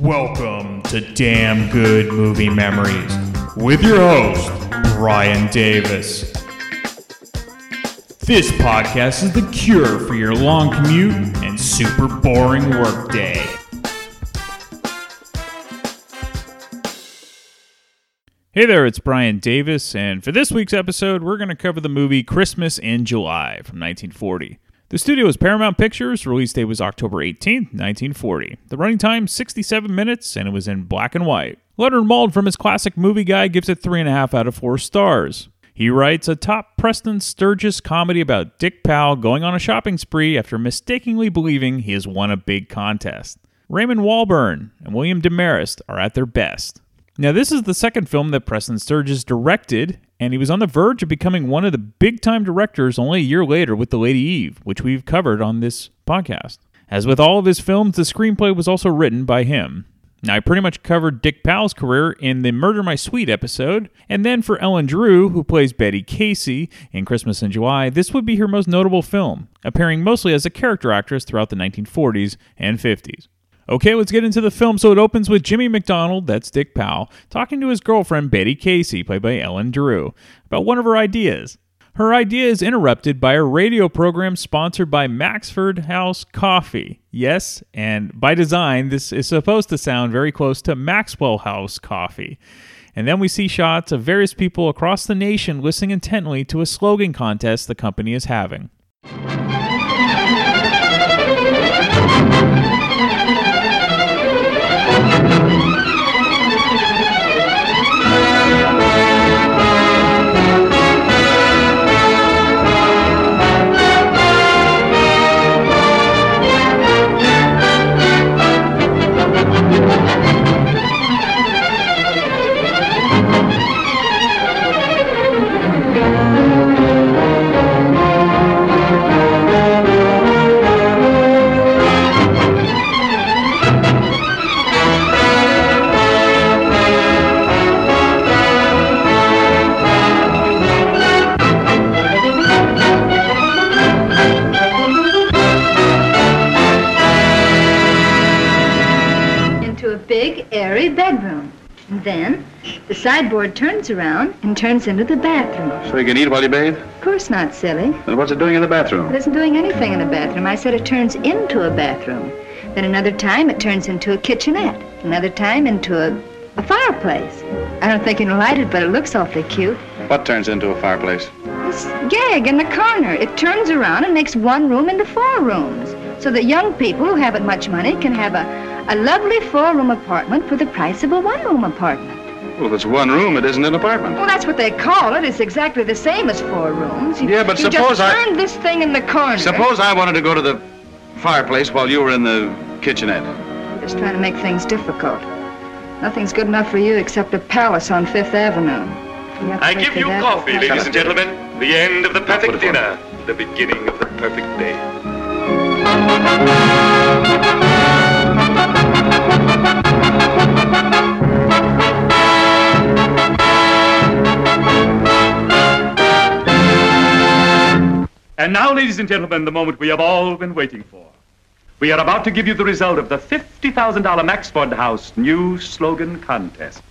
Welcome to Damn Good Movie Memories with your host, Brian Davis. This podcast is the cure for your long commute and super boring workday. Hey there, it's Brian Davis, and for this week's episode, we're going to cover the movie Christmas in July from 1940. The studio was Paramount Pictures. Release date was October 18, 1940. The running time 67 minutes, and it was in black and white. Leonard Maltin from his classic movie guide gives it three and a half out of four stars. He writes a top Preston Sturges comedy about Dick Powell going on a shopping spree after mistakenly believing he has won a big contest. Raymond Walburn and William Demarest are at their best. Now, this is the second film that Preston Sturges directed, and he was on the verge of becoming one of the big time directors only a year later with The Lady Eve, which we've covered on this podcast. As with all of his films, the screenplay was also written by him. Now, I pretty much covered Dick Powell's career in the Murder My Sweet episode, and then for Ellen Drew, who plays Betty Casey in Christmas in July, this would be her most notable film, appearing mostly as a character actress throughout the 1940s and 50s. Okay, let's get into the film. So it opens with Jimmy McDonald, that's Dick Powell, talking to his girlfriend Betty Casey, played by Ellen Drew, about one of her ideas. Her idea is interrupted by a radio program sponsored by Maxford House Coffee. Yes, and by design, this is supposed to sound very close to Maxwell House Coffee. And then we see shots of various people across the nation listening intently to a slogan contest the company is having. Bedroom. And then the sideboard turns around and turns into the bathroom. So you can eat while you bathe? Of course not, silly. Then what's it doing in the bathroom? It isn't doing anything in the bathroom. I said it turns into a bathroom. Then another time it turns into a kitchenette. Another time into a, a fireplace. I don't think you can light it, but it looks awfully cute. What turns into a fireplace? This gag in the corner. It turns around and makes one room into four rooms. So that young people who haven't much money can have a, a lovely four-room apartment for the price of a one-room apartment. Well, if it's one room, it isn't an apartment. Well, that's what they call it. It's exactly the same as four rooms. You, Yeah, but you suppose just I- turn this thing in the corner. Suppose I wanted to go to the fireplace while you were in the kitchenette. Just trying to make things difficult. Nothing's good enough for you except a palace on Fifth Avenue. You have to I give you coffee, Shut ladies up, and gentlemen. The end of the perfect dinner. The beginning of the perfect day. And now, ladies and gentlemen, the moment we have all been waiting for. We are about to give you the result of the $50,000 Maxford House new slogan contest.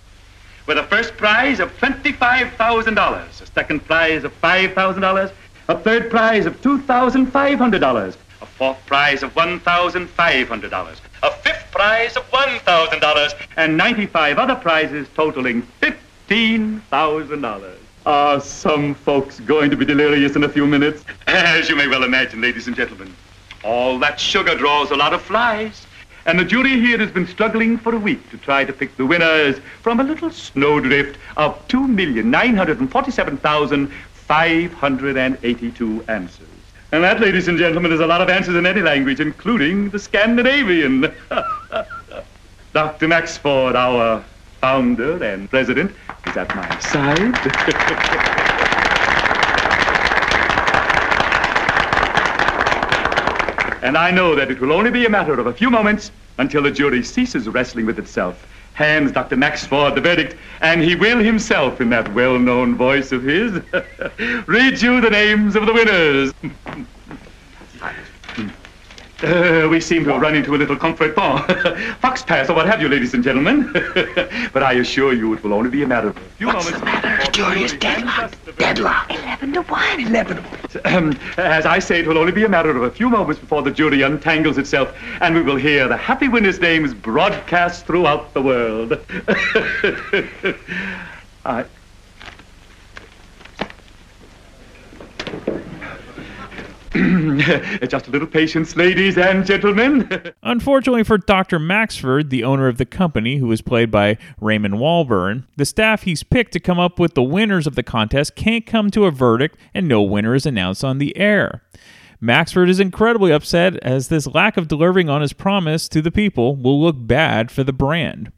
With a first prize of $25,000, a second prize of $5,000, a third prize of $2,500, a fourth prize of $1,500, a fifth prize of $1,000, and 95 other prizes totaling $15,000. Are some folks going to be delirious in a few minutes? As you may well imagine, ladies and gentlemen, all that sugar draws a lot of flies. And the jury here has been struggling for a week to try to pick the winners from a little snowdrift of 2,947,582 answers. And that, ladies and gentlemen, is a lot of answers in any language, including the Scandinavian. Dr. Maxford, our founder and president, is at my side. And I know that it will only be a matter of a few moments until the jury ceases wrestling with itself, hands Dr. Maxford the verdict, and he will himself, in that well-known voice of his, read you the names of the winners. Uh, we seem to have run into a little contretemps. Faux pas or what have you, ladies and gentlemen. but I assure you it will only be a matter of a few What's moments. the matter? before Jury is jury deadlocked. ends the- Deadlocked. Eleven to one. Eleven. Um, as I say, it will only be a matter of a few moments before the jury untangles itself, and we will hear the happy winners' names broadcast throughout the world. I... Just a little patience, ladies and gentlemen. Unfortunately for Dr. Maxford, the owner of the company, who was played by Raymond Walburn, the staff he's picked to come up with the winners of the contest can't come to a verdict and no winner is announced on the air. Maxford is incredibly upset as this lack of delivering on his promise to the people will look bad for the brand.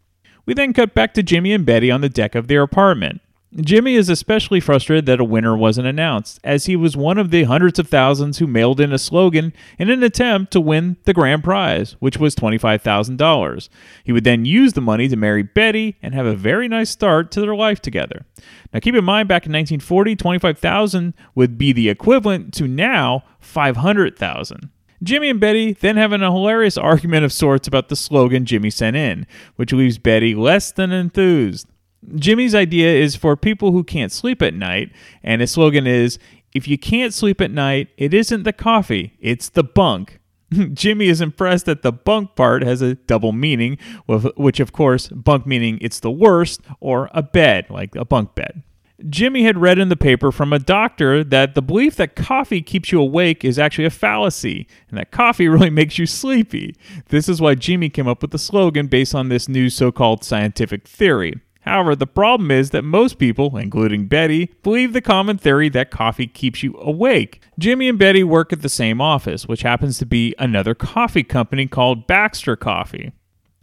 We then cut back to Jimmy and Betty on the deck of their apartment. Jimmy is especially frustrated that a winner wasn't announced, as he was one of the hundreds of thousands who mailed in a slogan in an attempt to win the grand prize, which was $25,000. He would then use the money to marry Betty and have a very nice start to their life together. Now keep in mind back in 1940, 25,000 would be the equivalent to now 500,000. Jimmy and Betty then having a hilarious argument of sorts about the slogan Jimmy sent in, which leaves Betty less than enthused. Jimmy's idea is for people who can't sleep at night, and his slogan is If you can't sleep at night, it isn't the coffee, it's the bunk. Jimmy is impressed that the bunk part has a double meaning, which, of course, bunk meaning it's the worst, or a bed, like a bunk bed. Jimmy had read in the paper from a doctor that the belief that coffee keeps you awake is actually a fallacy, and that coffee really makes you sleepy. This is why Jimmy came up with the slogan based on this new so called scientific theory. However, the problem is that most people, including Betty, believe the common theory that coffee keeps you awake. Jimmy and Betty work at the same office, which happens to be another coffee company called Baxter Coffee.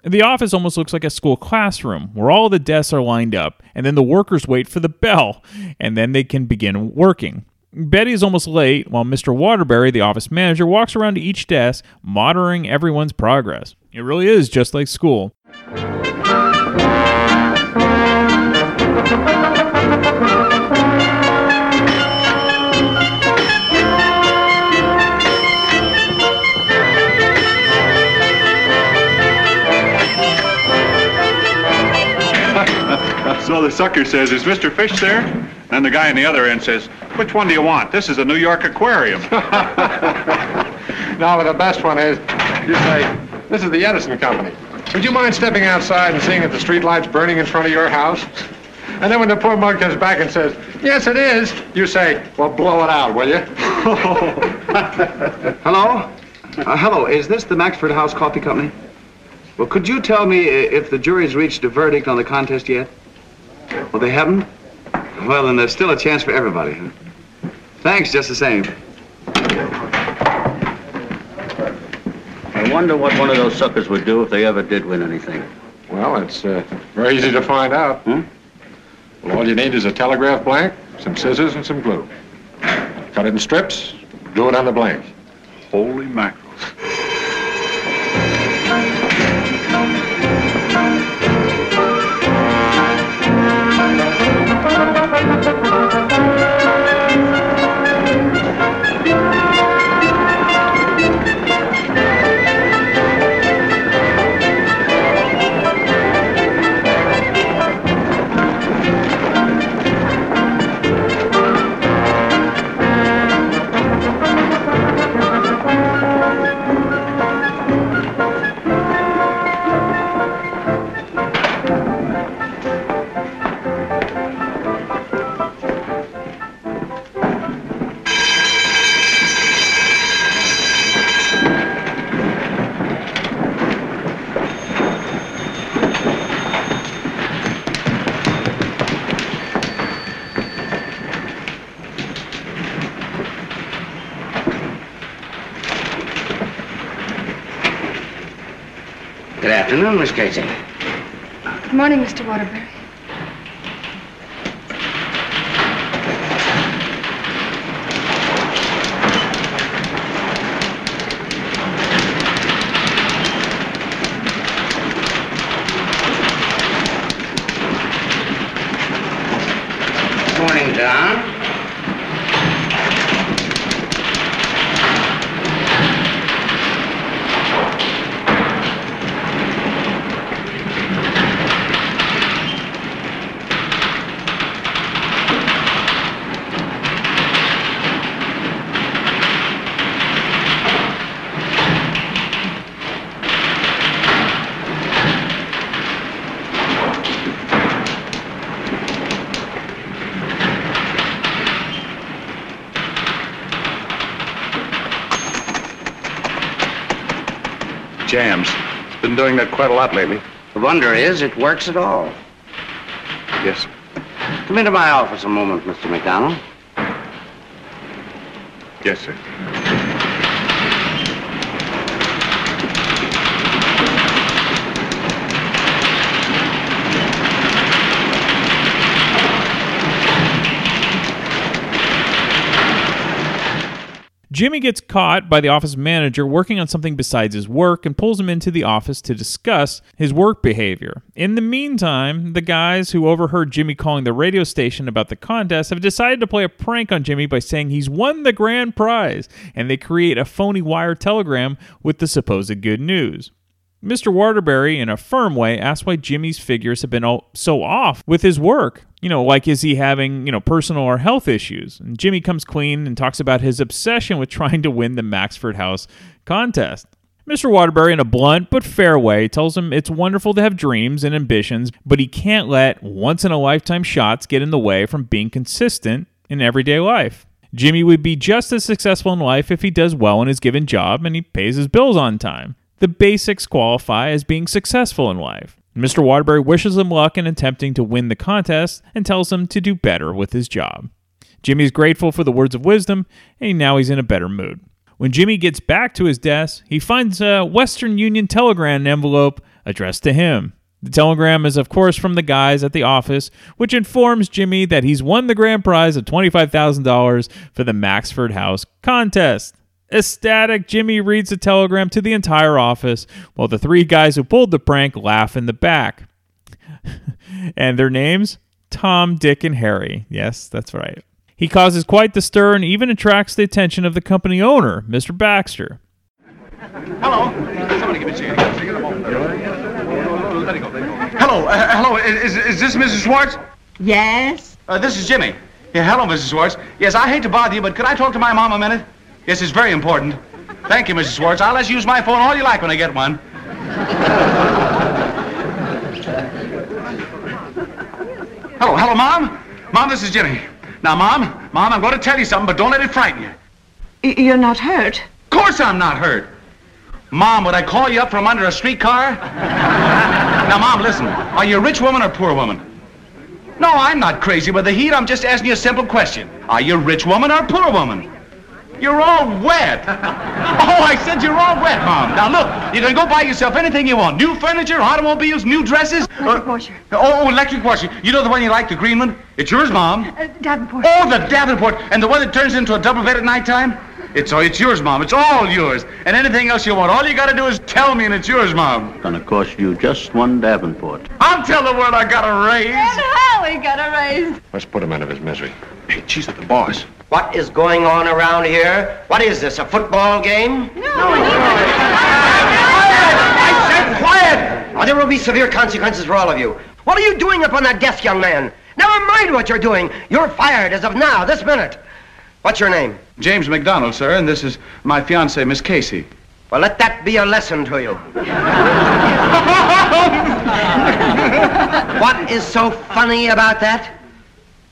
The office almost looks like a school classroom where all the desks are lined up, and then the workers wait for the bell, and then they can begin working. Betty is almost late while Mr. Waterbury, the office manager, walks around to each desk, monitoring everyone's progress. It really is just like school. So the sucker says, is Mr. Fish there? And the guy on the other end says, which one do you want? This is a New York aquarium. Now, the best one is, you say, this is the Edison Company. Would you mind stepping outside and seeing if the street light's burning in front of your house? And then when the poor mug comes back and says, yes, it is, you say, well, blow it out, will you? Hello? Uh, hello, is this the Maxford House Coffee Company? Well, could you tell me if the jury's reached a verdict on the contest yet? Well, they haven't? Well, then there's still a chance for everybody. Huh? Thanks, just the same. I wonder what one of those suckers would do if they ever did win anything. Well, it's uh, very easy to find out. Hmm? Well, all you need is a telegraph blank, some scissors, and some glue. Cut it in strips, glue it on the blank. Holy mackerel. Good afternoon, Miss Casey. Good morning, Mr. Waterbury. Morning, Don. jams. Been doing that quite a lot lately. The wonder is it works at all. Yes. Come into my office a moment, Mr. McDonald. Yes, sir. Jimmy gets caught by the office manager working on something besides his work and pulls him into the office to discuss his work behavior. In the meantime, the guys who overheard Jimmy calling the radio station about the contest have decided to play a prank on Jimmy by saying he's won the grand prize, and they create a phony wire telegram with the supposed good news. Mr. Waterbury, in a firm way, asks why Jimmy's figures have been so off with his work. You know, like is he having, you know, personal or health issues? And Jimmy comes clean and talks about his obsession with trying to win the Maxford House contest. Mr. Waterbury, in a blunt but fair way, tells him it's wonderful to have dreams and ambitions, but he can't let once in a lifetime shots get in the way from being consistent in everyday life. Jimmy would be just as successful in life if he does well in his given job and he pays his bills on time. The basics qualify as being successful in life. Mr. Waterbury wishes him luck in attempting to win the contest and tells him to do better with his job. Jimmy is grateful for the words of wisdom, and now he's in a better mood. When Jimmy gets back to his desk, he finds a Western Union telegram envelope addressed to him. The telegram is, of course, from the guys at the office, which informs Jimmy that he's won the grand prize of $25,000 for the Maxford House contest. Ecstatic, Jimmy reads the telegram to the entire office, while the three guys who pulled the prank laugh in the back. and their names? Tom, Dick, and Harry. Yes, that's right. He causes quite the stir and even attracts the attention of the company owner, Mr. Baxter. Hello. Somebody give me a cigarette. Give me a moment. Let it go. Let it go. Hello. Uh, hello. Is, is this Mrs. Schwartz? Yes? Uh, this is Jimmy. Yeah, hello, Mrs. Schwartz. Yes, I hate to bother you, but could I talk to my mom a minute? Yes, it's very important. Thank you, Mrs. Schwartz. I'll let you use my phone all you like when I get one. hello, hello, Mom? Mom, this is Jimmy. Now, Mom, Mom, I'm going to tell you something, but don't let it frighten you. Y- You're not hurt? Of course I'm not hurt. Mom, would I call you up from under a streetcar? now, Mom, listen. Are you a rich woman or poor woman? No, I'm not crazy with the heat. I'm just asking you a simple question. Are you a rich woman or a poor woman? You're all wet. Oh, I said you're all wet, Mom. Now, look, you can go buy yourself anything you want. New furniture, automobiles, new dresses. Electric washer. Oh, oh, electric washer. You know the one you like, the green one? It's yours, Mom. Uh, Davenport. Oh, the Davenport. And the one that turns into a double bed at nighttime? It's, oh, it's yours, Mom. It's all yours. And anything else you want. All you gotta do is tell me and it's yours, Mom. Gonna cost you just one Davenport. I'll tell the world I got a raise. And Howie got a raise. Let's put him out of his misery. Hey, she's the boss. What is going on around here? What is this, a football game? No, no, no. I said quiet! Or there will be severe consequences for all of you. What are you doing up on that desk, young man? Never mind what you're doing. You're fired as of now, this minute. What's your name? James McDonald, sir, and this is my fiancée, Miss Casey. Well, let that be a lesson to you. what is so funny about that?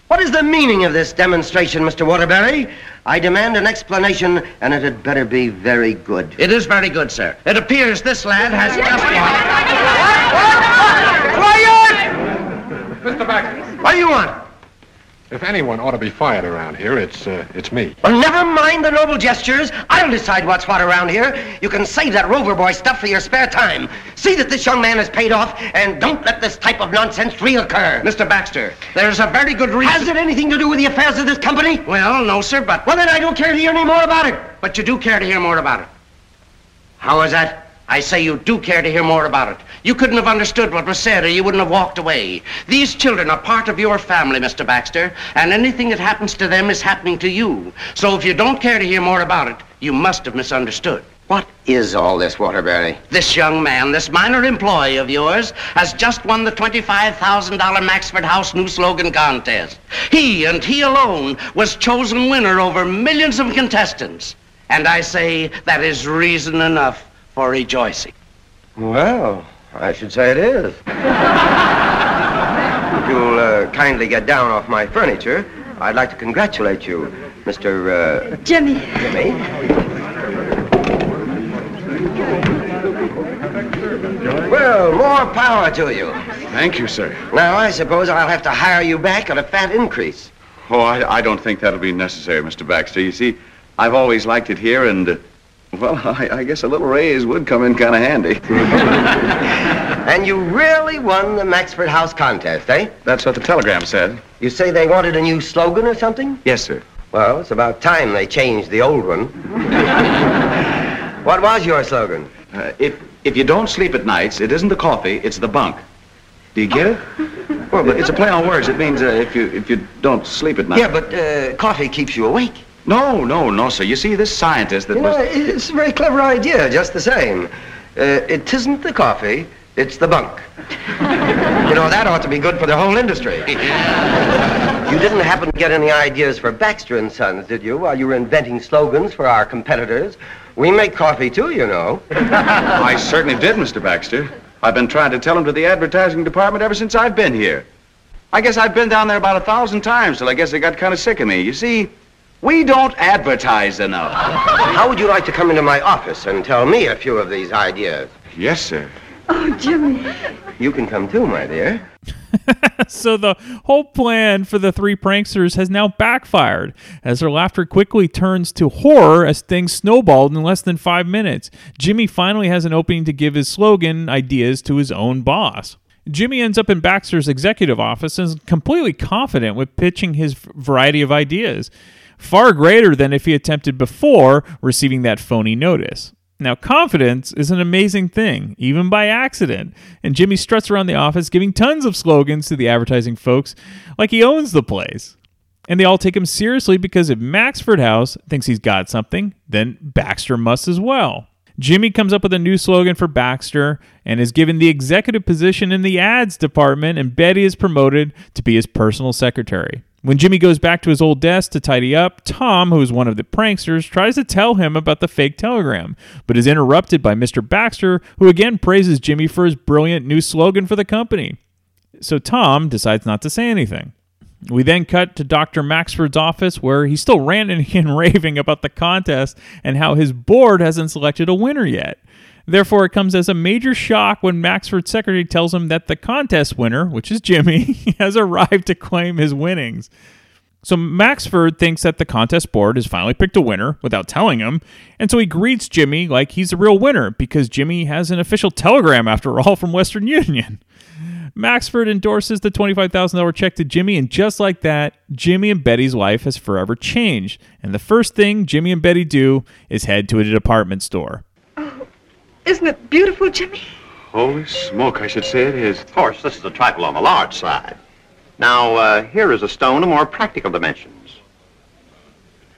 What is the meaning of this demonstration, Mr. Waterbury? I demand an explanation, and it had better be very good. It is very good, sir. It appears this lad has just Quiet! won. Mr. Baxter, What do you want? If anyone ought to be fired around here, it's, uh, it's me. Well, never mind the noble gestures. I'll decide what's what around here. You can save that Rover Boy stuff for your spare time. See that this young man is paid off, and don't let this type of nonsense reoccur. Mr. Baxter, there's a very good reason. Has it anything to do with the affairs of this company? Well, no, sir, but Well, then I don't care to hear any more about it. but you do care to hear more about it. How is that? I say you do care to hear more about it. You couldn't have understood what was said, or you wouldn't have walked away. These children are part of your family, Mr. Baxter, and anything that happens to them is happening to you. So if you don't care to hear more about it, you must have misunderstood. What is all this, Waterbury? This young man, this minor employee of yours, has just won the $25,000 Maxford House new slogan contest. He and he alone was chosen winner over millions of contestants. And I say that is reason enough for rejoicing. Well, I should say it is. if you'll uh, kindly get down off my furniture, I'd like to congratulate you, Mr. Uh, Jimmy. Jimmy. Well, more power to you. Thank you, sir. Now, I suppose I'll have to hire you back at a fat increase. Oh, I, I don't think that'll be necessary, Mr. Baxter. You see, I've always liked it here, and, uh, well, I, I guess a little raise would come in kind of handy. And you really won the Maxford House contest, eh? That's what the telegram said. You say they wanted a new slogan or something? Yes, sir. Well, it's about time they changed the old one. what was your slogan? Uh, if, if you don't sleep at nights, it isn't the coffee, it's the bunk. Do you get it? Well, but it's a play on words. It means uh, if you if you don't sleep at night. Yeah, but uh, coffee keeps you awake. No, no, no, sir. You see, this scientist that You was... know, it's a very clever idea, just the same. Uh, it isn't the coffee, it's the bunk. you know, that ought to be good for the whole industry. you didn't happen to get any ideas for Baxter and Sons, did you, while you were inventing slogans for our competitors? We make coffee too, you know. I certainly did, Mr. Baxter. I've been trying to tell him to the advertising department ever since I've been here. I guess I've been down there about a thousand times till I guess they got kind of sick of me. You see, we don't advertise enough. How would you like to come into my office and tell me a few of these ideas? Yes, sir. Oh, Jimmy. You can come too, my dear. so the whole plan for the three pranksters has now backfired as their laughter quickly turns to horror as things snowballed in less than five minutes. Jimmy finally has an opening to give his slogan ideas to his own boss. Jimmy ends up in Baxter's executive office and is completely confident with pitching his variety of ideas, far greater than if he attempted before receiving that phony notice. Now, confidence is an amazing thing, even by accident. And Jimmy struts around the office giving tons of slogans to the advertising folks like he owns the place. And they all take him seriously because if Maxford House thinks he's got something, then Baxter must as well. Jimmy comes up with a new slogan for Baxter and is given the executive position in the ads department, and Betty is promoted to be his personal secretary. When Jimmy goes back to his old desk to tidy up, Tom, who is one of the pranksters, tries to tell him about the fake telegram, but is interrupted by Mr. Baxter, who again praises Jimmy for his brilliant new slogan for the company. So Tom decides not to say anything. We then cut to Dr. Maxford's office where he's still ranting and raving about the contest and how his board hasn't selected a winner yet. Therefore, it comes as a major shock when Maxford's secretary tells him that the contest winner, which is Jimmy, has arrived to claim his winnings. So Maxford thinks that the contest board has finally picked a winner without telling him, and so he greets Jimmy like he's the real winner because Jimmy has an official telegram after all from Western Union. Maxford endorses the $25,000 check to Jimmy, and just like that, Jimmy and Betty's life has forever changed. And the first thing Jimmy and Betty do is head to a department store. Isn't it beautiful, Jimmy? Holy smoke, I should say it is. Of course, this is a trifle on the large side. Now, uh, here is a stone of more practical dimensions.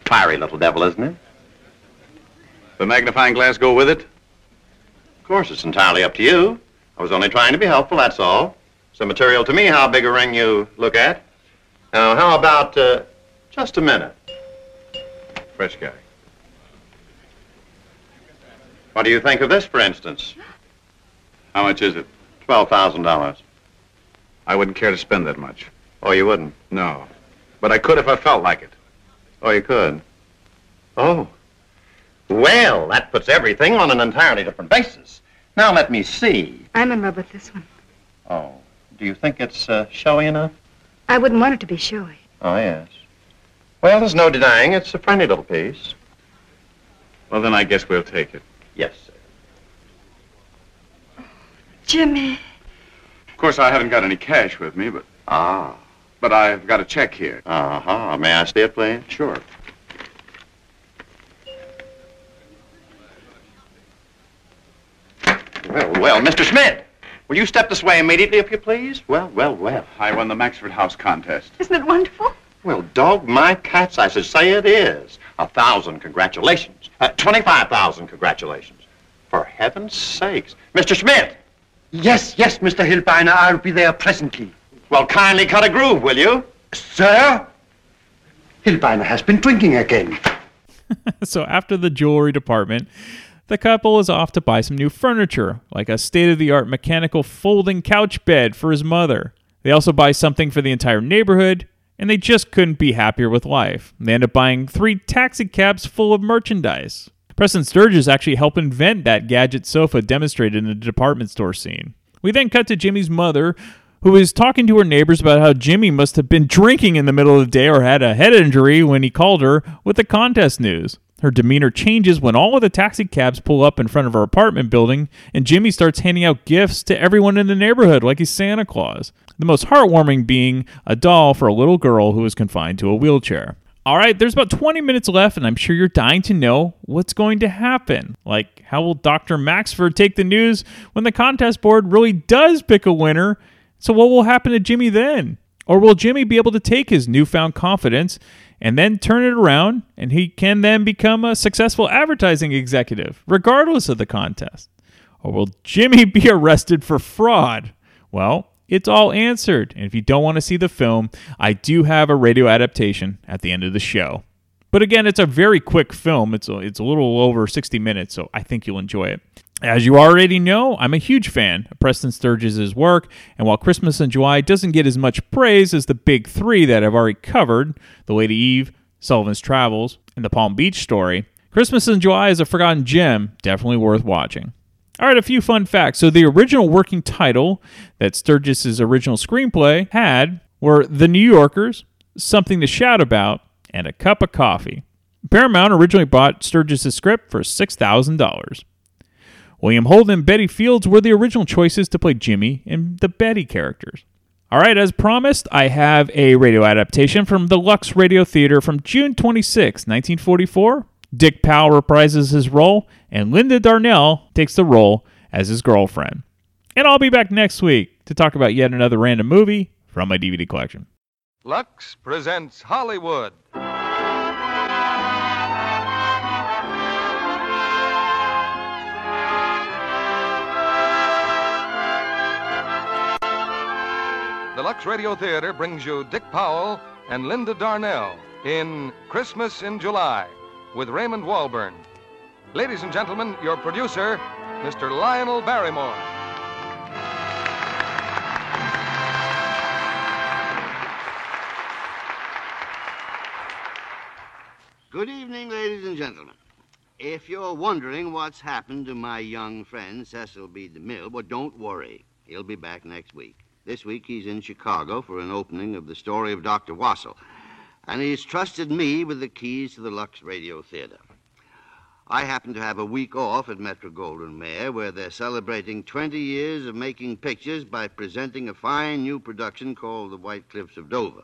Fiery little devil, isn't it? The magnifying glass go with it? Of course, it's entirely up to you. I was only trying to be helpful, that's all. It's material to me how big a ring you look at. Now, how about uh, just a minute? Fresh guy. What do you think of this, for instance? How much is it? $12,000. I wouldn't care to spend that much. Oh, you wouldn't? No. But I could if I felt like it. Oh, you could? Oh. Well, that puts everything on an entirely different basis. Now, let me see. I'm in love with this one. Oh, do you think it's uh, showy enough? I wouldn't want it to be showy. Oh, yes. Well, there's no denying it's a friendly little piece. Well, then I guess we'll take it. Yes, sir. Jimmy. Of course, I haven't got any cash with me, but Ah. but I've got a check here. Uh-huh. May I see it, please? Sure. Well, well, Mr. Schmidt, will you step this way immediately, if you please? Well, well, well. I won the Maxford House contest. Isn't it wonderful? Well, dog my cats, I should say it is. A thousand congratulations. Uh, 25,000 congratulations. For heaven's sakes. Mr. Schmidt! Yes, yes, Mr. Hilbeiner, I'll be there presently. Well, kindly cut a groove, will you? Sir? Hilbeiner has been drinking again. so after the jewelry department, the couple is off to buy some new furniture, like a state of the art mechanical folding couch bed for his mother. They also buy something for the entire neighborhood, and they just couldn't be happier with life. They end up buying three taxi cabs full of merchandise. Preston Sturges actually helped invent that gadget sofa demonstrated in the department store scene. We then cut to Jimmy's mother, who is talking to her neighbors about how Jimmy must have been drinking in the middle of the day or had a head injury when he called her with the contest news. Her demeanor changes when all of the taxi cabs pull up in front of her apartment building, and Jimmy starts handing out gifts to everyone in the neighborhood like he's Santa Claus. The most heartwarming being a doll for a little girl who is confined to a wheelchair. All right, there's about 20 minutes left, and I'm sure you're dying to know what's going to happen. Like, how will Dr. Maxford take the news when the contest board really does pick a winner? So, what will happen to Jimmy then? Or will Jimmy be able to take his newfound confidence and then turn it around and he can then become a successful advertising executive, regardless of the contest? Or will Jimmy be arrested for fraud? Well, it's all answered. And if you don't want to see the film, I do have a radio adaptation at the end of the show. But again, it's a very quick film. It's a, it's a little over 60 minutes, so I think you'll enjoy it. As you already know, I'm a huge fan of Preston Sturges' work, and while Christmas in July doesn't get as much praise as the big three that I've already covered The Lady Eve, Sullivan's Travels, and The Palm Beach Story Christmas in July is a forgotten gem, definitely worth watching. All right, a few fun facts. So, the original working title that Sturges' original screenplay had were The New Yorkers, Something to Shout About, and A Cup of Coffee. Paramount originally bought Sturges' script for $6,000. William Holden and Betty Fields were the original choices to play Jimmy and the Betty characters. All right, as promised, I have a radio adaptation from the Lux Radio Theater from June 26, 1944. Dick Powell reprises his role, and Linda Darnell takes the role as his girlfriend. And I'll be back next week to talk about yet another random movie from my DVD collection. Lux presents Hollywood. The Lux Radio Theater brings you Dick Powell and Linda Darnell in Christmas in July with Raymond Walburn. Ladies and gentlemen, your producer, Mr. Lionel Barrymore. Good evening, ladies and gentlemen. If you're wondering what's happened to my young friend Cecil B. DeMille, well, don't worry. He'll be back next week. This week he's in Chicago for an opening of the story of Dr. Wassell, and he's trusted me with the keys to the Lux Radio Theater. I happen to have a week off at Metro Goldwyn Mayer, where they're celebrating 20 years of making pictures by presenting a fine new production called The White Cliffs of Dover.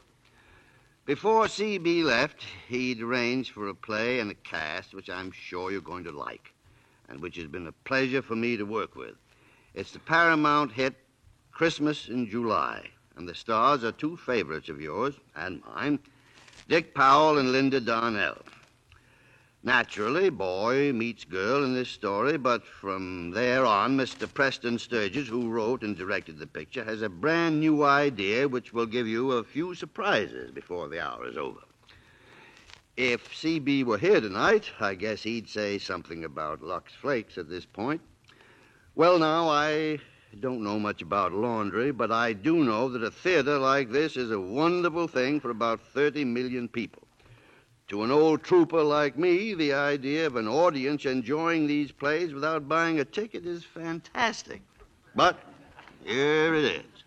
Before CB left, he'd arranged for a play and a cast which I'm sure you're going to like, and which has been a pleasure for me to work with. It's the Paramount hit Christmas in July, and the stars are two favorites of yours and mine Dick Powell and Linda Darnell. Naturally, boy meets girl in this story, but from there on, Mr. Preston Sturges, who wrote and directed the picture, has a brand new idea which will give you a few surprises before the hour is over. If CB were here tonight, I guess he'd say something about Lux Flakes at this point. Well, now, I don't know much about laundry, but I do know that a theater like this is a wonderful thing for about 30 million people. To an old trooper like me, the idea of an audience enjoying these plays without buying a ticket is fantastic. But here it is.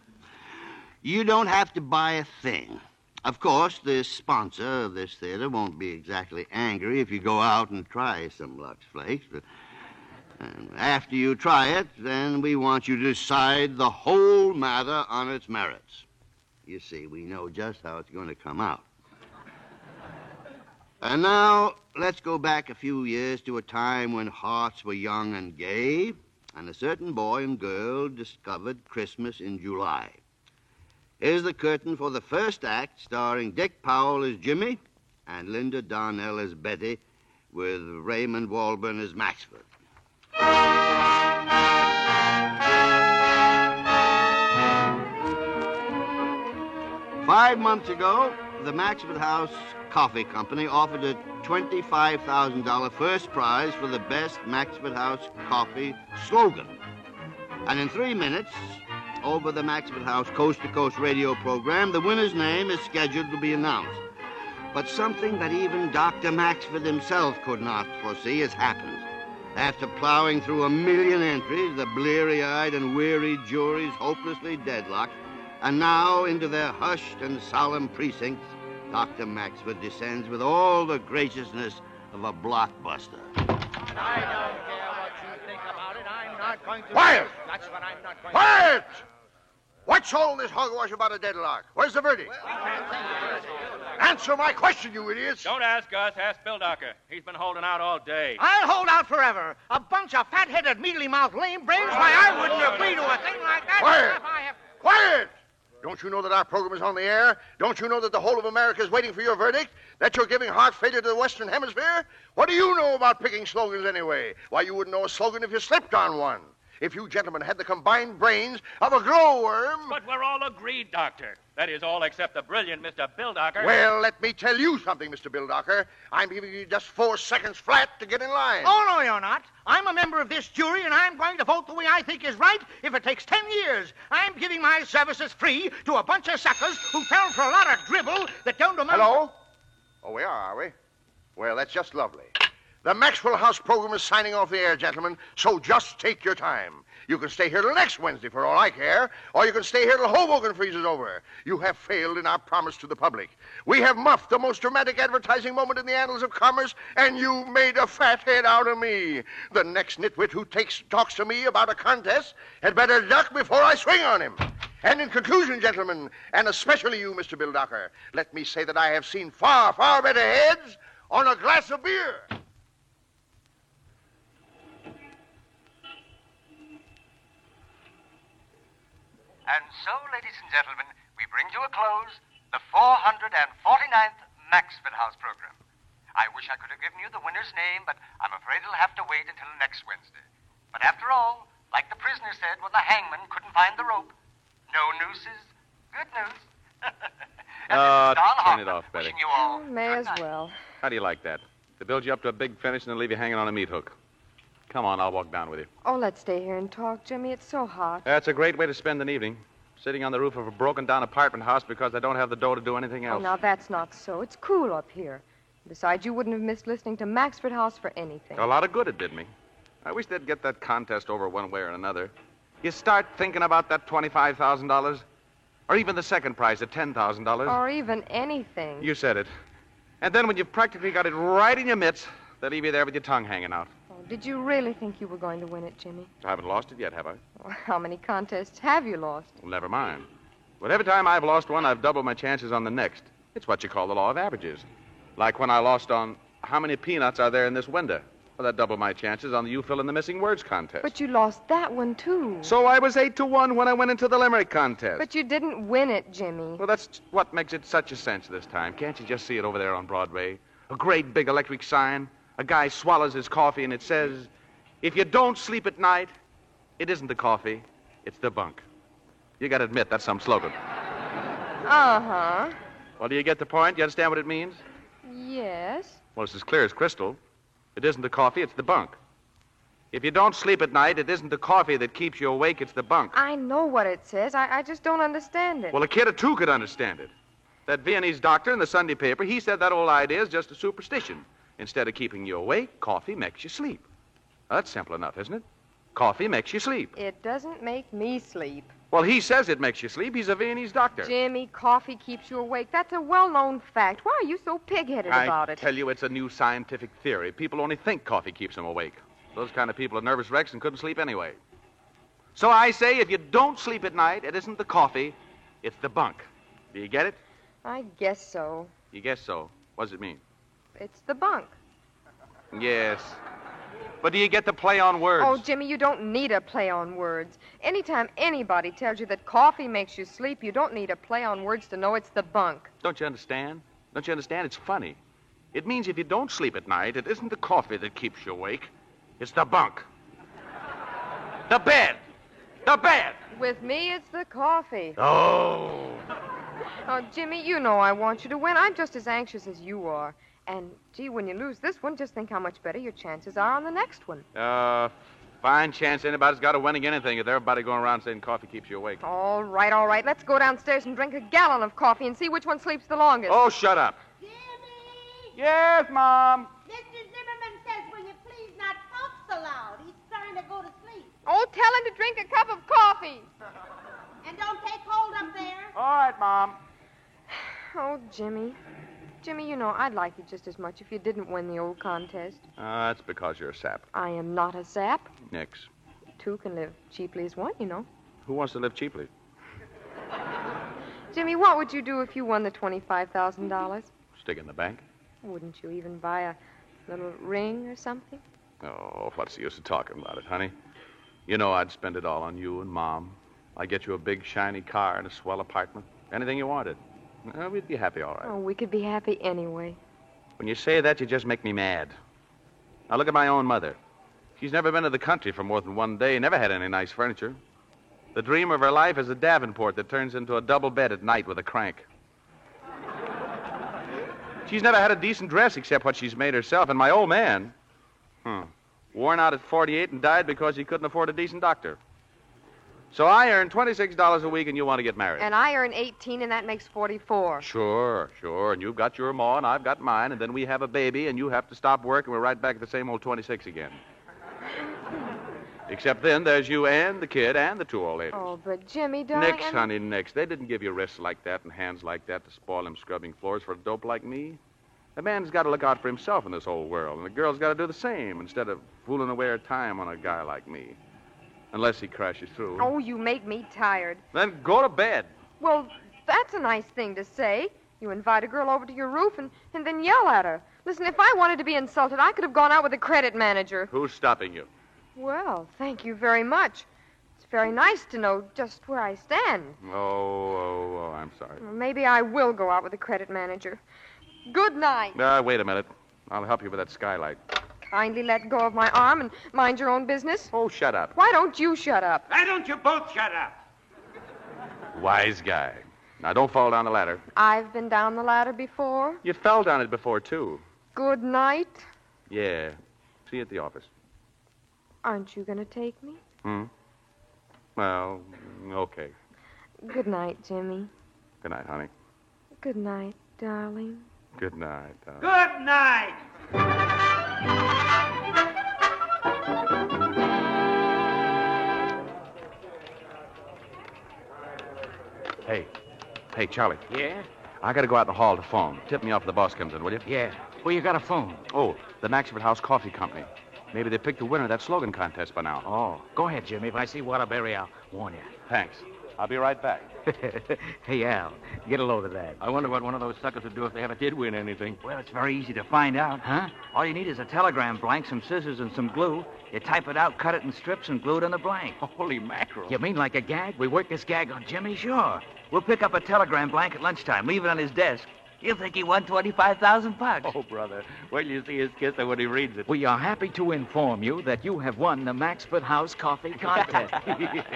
You don't have to buy a thing. Of course, the sponsor of this theater won't be exactly angry if you go out and try some Lux Flakes, but and after you try it, then we want you to decide the whole matter on its merits. You see, we know just how it's going to come out. And now, let's go back a few years to a time when hearts were young and gay, and a certain boy and girl discovered Christmas in July. Here's the curtain for the first act, starring Dick Powell as Jimmy and Linda Darnell as Betty, with Raymond Walburn as Maxford. Five months ago, the Maxford House Coffee Company offered a $25,000 first prize for the best Maxford House coffee slogan. And in three minutes, over the Maxford House Coast to Coast radio program, the winner's name is scheduled to be announced. But something that even Dr. Maxford himself could not foresee has happened. After plowing through a million entries, the bleary eyed and weary juries hopelessly deadlocked, and now into their hushed and solemn precincts, Dr. Maxford descends with all the graciousness of a blockbuster. I don't care what you think about it. I'm not going to. Quiet! That's what I'm not going Quiet! What's all this hogwash about a deadlock? Where's the verdict? Answer my question, you idiots! Don't ask us. Ask Bildocker. He's been holding out all day. I'll hold out forever. A bunch of fat-headed, mealy-mouthed lame brains. Why, I wouldn't agree to a thing like that. Quiet! Have... Quiet! Don't you know that our program is on the air? Don't you know that the whole of America is waiting for your verdict? That you're giving heart failure to the Western Hemisphere? What do you know about picking slogans anyway? Why, you wouldn't know a slogan if you slipped on one. If you gentlemen had the combined brains of a glowworm. But we're all agreed, Doctor. That is all except the brilliant Mr. Bildocker. Well, let me tell you something, Mr. Bildocker. I'm giving you just four seconds flat to get in line. Oh, no, you're not. I'm a member of this jury, and I'm going to vote the way I think is right if it takes ten years. I'm giving my services free to a bunch of suckers who fell for a lot of dribble that don't amount... Hello? Oh, we are, are we? Well, that's just lovely. The Maxwell House program is signing off the air, gentlemen, so just take your time. You can stay here till next Wednesday for all I care, or you can stay here till Hoboken freezes over. You have failed in our promise to the public. We have muffed the most dramatic advertising moment in the annals of commerce, and you made a fat head out of me. The next nitwit who takes talks to me about a contest had better duck before I swing on him. And in conclusion, gentlemen, and especially you, Mr. Bildocker, let me say that I have seen far, far better heads on a glass of beer. And so, ladies and gentlemen, we bring to a close the 449th Maxford House program. I wish I could have given you the winner's name, but I'm afraid it'll have to wait until next Wednesday. But after all, like the prisoner said when the hangman couldn't find the rope, no nooses, good news. Uh, Don turn it off, Betty. you all May as well. How do you like that? They build you up to a big finish and then leave you hanging on a meat hook. Come on, I'll walk down with you. Oh, let's stay here and talk, Jimmy. It's so hot. That's a great way to spend an evening. Sitting on the roof of a broken down apartment house because I don't have the dough to do anything Oh, else. now that's not so. It's cool up here. Besides, you wouldn't have missed listening to Maxford House for anything. A lot of good it did me. I wish they'd get that contest over one way or another. You start thinking about that $25,000, or even the second prize at $10,000. Or even anything. You said it. And then when you've practically got it right in your mitts, they leave you there with your tongue hanging out. Did you really think you were going to win it, Jimmy? I haven't lost it yet, have I? Well, how many contests have you lost? Well, never mind. But every time I've lost one, I've doubled my chances on the next. It's what you call the law of averages. Like when I lost on how many peanuts are there in this window? Well, that doubled my chances on the you fill in the missing words contest. But you lost that one, too. So I was eight to one when I went into the limerick contest. But you didn't win it, Jimmy. Well, that's what makes it such a cinch this time. Can't you just see it over there on Broadway? A great big electric sign. A guy swallows his coffee and it says, If you don't sleep at night, it isn't the coffee, it's the bunk. You gotta admit, that's some slogan. Uh huh. Well, do you get the point? You understand what it means? Yes. Well, it's as clear as crystal. It isn't the coffee, it's the bunk. If you don't sleep at night, it isn't the coffee that keeps you awake, it's the bunk. I know what it says. I, I just don't understand it. Well, a kid or two could understand it. That Viennese doctor in the Sunday paper, he said that old idea is just a superstition. Instead of keeping you awake, coffee makes you sleep. That's simple enough, isn't it? Coffee makes you sleep. It doesn't make me sleep. Well, he says it makes you sleep. He's a Viennese doctor. Jimmy, coffee keeps you awake. That's a well known fact. Why are you so pig headed about it? I tell you, it's a new scientific theory. People only think coffee keeps them awake. Those kind of people are nervous wrecks and couldn't sleep anyway. So I say, if you don't sleep at night, it isn't the coffee, it's the bunk. Do you get it? I guess so. You guess so. What does it mean? It's the bunk. Yes. But do you get the play on words? Oh, Jimmy, you don't need a play on words. Anytime anybody tells you that coffee makes you sleep, you don't need a play on words to know it's the bunk. Don't you understand? Don't you understand? It's funny. It means if you don't sleep at night, it isn't the coffee that keeps you awake, it's the bunk. The bed. The bed. With me, it's the coffee. Oh. Oh, Jimmy, you know I want you to win. I'm just as anxious as you are. And, gee, when you lose this one, just think how much better your chances are on the next one. Uh, fine chance anybody's got to win again anything if everybody going around saying coffee keeps you awake. All right, all right. Let's go downstairs and drink a gallon of coffee and see which one sleeps the longest. Oh, shut up. Jimmy! Yes, Mom. Mr. Zimmerman says, will you please not smoke so loud. He's trying to go to sleep. Oh, tell him to drink a cup of coffee. And don't take hold up there. All right, Mom. Oh, Jimmy. Jimmy, you know, I'd like you just as much if you didn't win the old contest. Uh, that's because you're a sap. I am not a sap. Nix. Two can live cheaply as one, you know. Who wants to live cheaply? Jimmy, what would you do if you won the $25,000? Stick in the bank? Wouldn't you even buy a little ring or something? Oh, what's the use of talking about it, honey? You know I'd spend it all on you and Mom. I'd get you a big, shiny car and a swell apartment. Anything you wanted. We'd be happy, all right. Oh, we could be happy anyway. When you say that, you just make me mad. Now, look at my own mother. She's never been to the country for more than one day, never had any nice furniture. The dream of her life is a Davenport that turns into a double bed at night with a crank. She's never had a decent dress except what she's made herself, and my old man, hmm, worn out at 48 and died because he couldn't afford a decent doctor. So I earn $26 a week, and you want to get married. And I earn 18, and that makes 44. Sure, sure. And you've got your ma, and I've got mine, and then we have a baby, and you have to stop work, and we're right back at the same old 26 again. Except then there's you and the kid and the two old ladies. Oh, but Jimmy, darling. Nix, I'm- honey, nix. They didn't give you wrists like that and hands like that to spoil them scrubbing floors for a dope like me. A man's got to look out for himself in this whole world, and a girl's got to do the same instead of fooling away her time on a guy like me. Unless he crashes through. Oh, you make me tired. Then go to bed. Well, that's a nice thing to say. You invite a girl over to your roof and, and then yell at her. Listen, if I wanted to be insulted, I could have gone out with a credit manager. Who's stopping you? Well, thank you very much. It's very nice to know just where I stand. Oh, oh, oh, I'm sorry. Maybe I will go out with a credit manager. Good night. Uh, wait a minute. I'll help you with that skylight. Kindly let go of my arm and mind your own business. Oh, shut up. Why don't you shut up? Why don't you both shut up? Wise guy. Now, don't fall down the ladder. I've been down the ladder before. You fell down it before, too. Good night. Yeah. See you at the office. Aren't you going to take me? Hmm? Well, okay. Good night, Jimmy. Good night, honey. Good night, darling. Good night. Uh... Good night. Hey. Hey, Charlie. Yeah? I gotta go out in the hall to phone. Tip me off if the boss comes in, will you? Yeah. Who you got a phone? Oh, the Maxford House Coffee Company. Maybe they picked the winner of that slogan contest by now. Oh, go ahead, Jimmy. If I see Waterbury, I'll warn you. Thanks. I'll be right back. hey, Al, get a load of that. I wonder what one of those suckers would do if they ever did win anything. Well, it's very easy to find out. Huh? All you need is a telegram blank, some scissors, and some glue. You type it out, cut it in strips, and glue it on the blank. Holy mackerel. You mean like a gag? We work this gag on Jimmy? Sure. We'll pick up a telegram blank at lunchtime, leave it on his desk. He'll think he won 25,000 bucks. Oh, brother. Wait till you see his kisser when he reads it. We are happy to inform you that you have won the Maxford House Coffee Contest.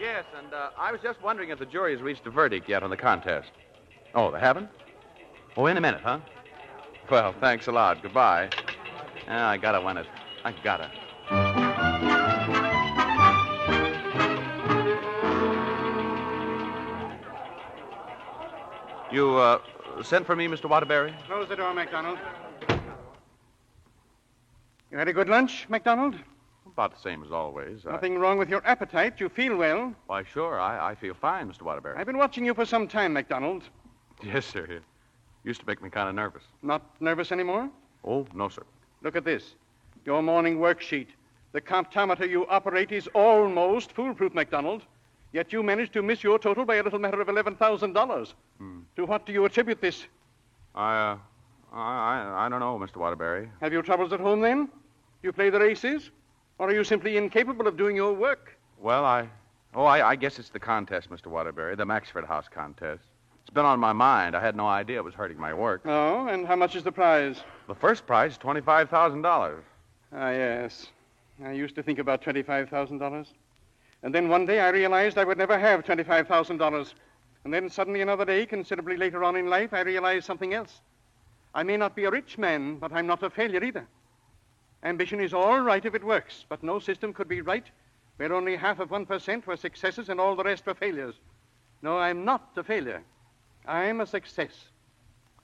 Yes, and uh, I was just wondering if the jury has reached a verdict yet on the contest. Oh, they haven't? Oh, in a minute, huh? Well, thanks a lot. Goodbye. Ah, I gotta win it. I gotta. You, uh, sent for me, Mr. Waterbury? Close the door, MacDonald. You had a good lunch, MacDonald? About the same as always. I- Nothing wrong with your appetite. You feel well. Why, sure. I, I feel fine, Mr. Waterbury. I've been watching you for some time, MacDonald. Yes, sir. It used to make me kind of nervous. Not nervous anymore? Oh, no, sir. Look at this. Your morning worksheet. The comptometer you operate is almost foolproof, MacDonald. Yet you managed to miss your total by a little matter of $11,000. Hmm. To what do you attribute this? I, uh, I, I, don't know, Mr. Waterbury. Have you troubles at home then? Do you play the races? Or are you simply incapable of doing your work? Well, I. Oh, I, I guess it's the contest, Mr. Waterbury, the Maxford House contest. It's been on my mind. I had no idea it was hurting my work. Oh, and how much is the prize? The first prize $25,000. Ah, yes. I used to think about $25,000. And then one day I realized I would never have $25,000. And then suddenly another day, considerably later on in life, I realized something else. I may not be a rich man, but I'm not a failure either. Ambition is all right if it works, but no system could be right where only half of 1% were successes and all the rest were failures. No, I'm not a failure. I'm a success.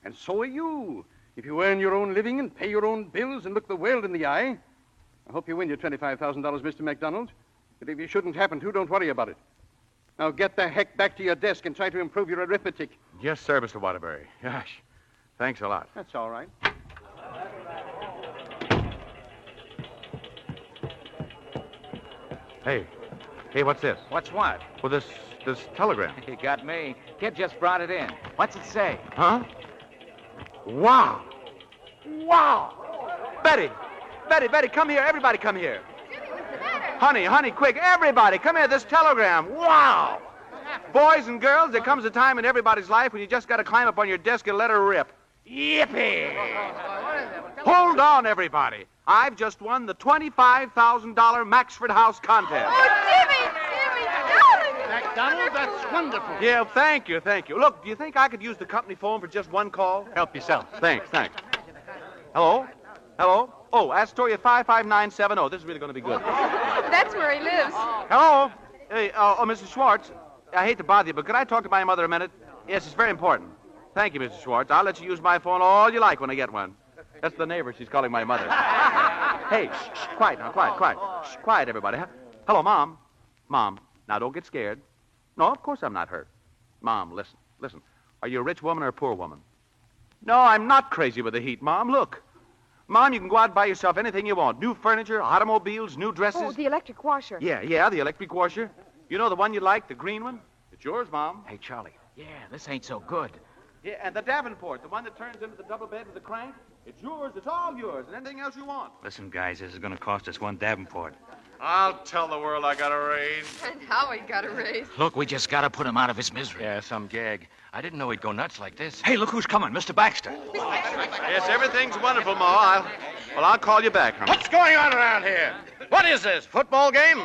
And so are you. If you earn your own living and pay your own bills and look the world in the eye, I hope you win your $25,000, Mr. MacDonald. But if you shouldn't happen to, don't worry about it. Now get the heck back to your desk and try to improve your arithmetic. Yes, sir, Mr. Waterbury. Gosh, thanks a lot. That's all right. Hey, hey, what's this? What's what? Well, this this telegram. You got me. Kid just brought it in. What's it say? Huh? Wow! Wow! Betty! Betty, Betty, come here. Everybody come here. Honey, honey, quick, everybody, come here. This telegram. Wow! Boys and girls, there comes a time in everybody's life when you just got to climb up on your desk and let her rip. Yippee! Hold on, everybody. I've just won the $25,000 Maxford House contest. Oh, Jimmy! Jimmy, darling! MacDonald, that's wonderful. Yeah, thank you, thank you. Look, do you think I could use the company phone for just one call? Help yourself. Thanks, thanks. Hello? Hello? Oh, Astoria 55970. This is really going to be good. That's where he lives. Hello? Hey, uh, oh, Mrs. Schwartz. I hate to bother you, but could I talk to my mother a minute? Yes, it's very important. Thank you, Mrs. Schwartz. I'll let you use my phone all you like when I get one. That's the neighbor. She's calling my mother. hey, shh, shh, quiet now, quiet, quiet. Shh, quiet, everybody. Hello, Mom. Mom, now don't get scared. No, of course I'm not hurt. Mom, listen, listen. Are you a rich woman or a poor woman? No, I'm not crazy with the heat, Mom. Look. Mom, you can go out and buy yourself anything you want. New furniture, automobiles, new dresses. Oh, the electric washer. Yeah, yeah, the electric washer. You know the one you like, the green one? It's yours, Mom. Hey, Charlie. Yeah, this ain't so good. Yeah, and the Davenport, the one that turns into the double bed with the crank. It's yours. It's all yours, and anything else you want. Listen, guys, this is going to cost us one Davenport. I'll tell the world I got a raise. And Howie got a raise. Look, we just got to put him out of his misery. Yeah, some gag. I didn't know he'd go nuts like this. Hey, look who's coming, Mr. Baxter. Yes, everything's wonderful, Ma. I'll, well, I'll call you back, honey. What's going on around here? What is this, football game?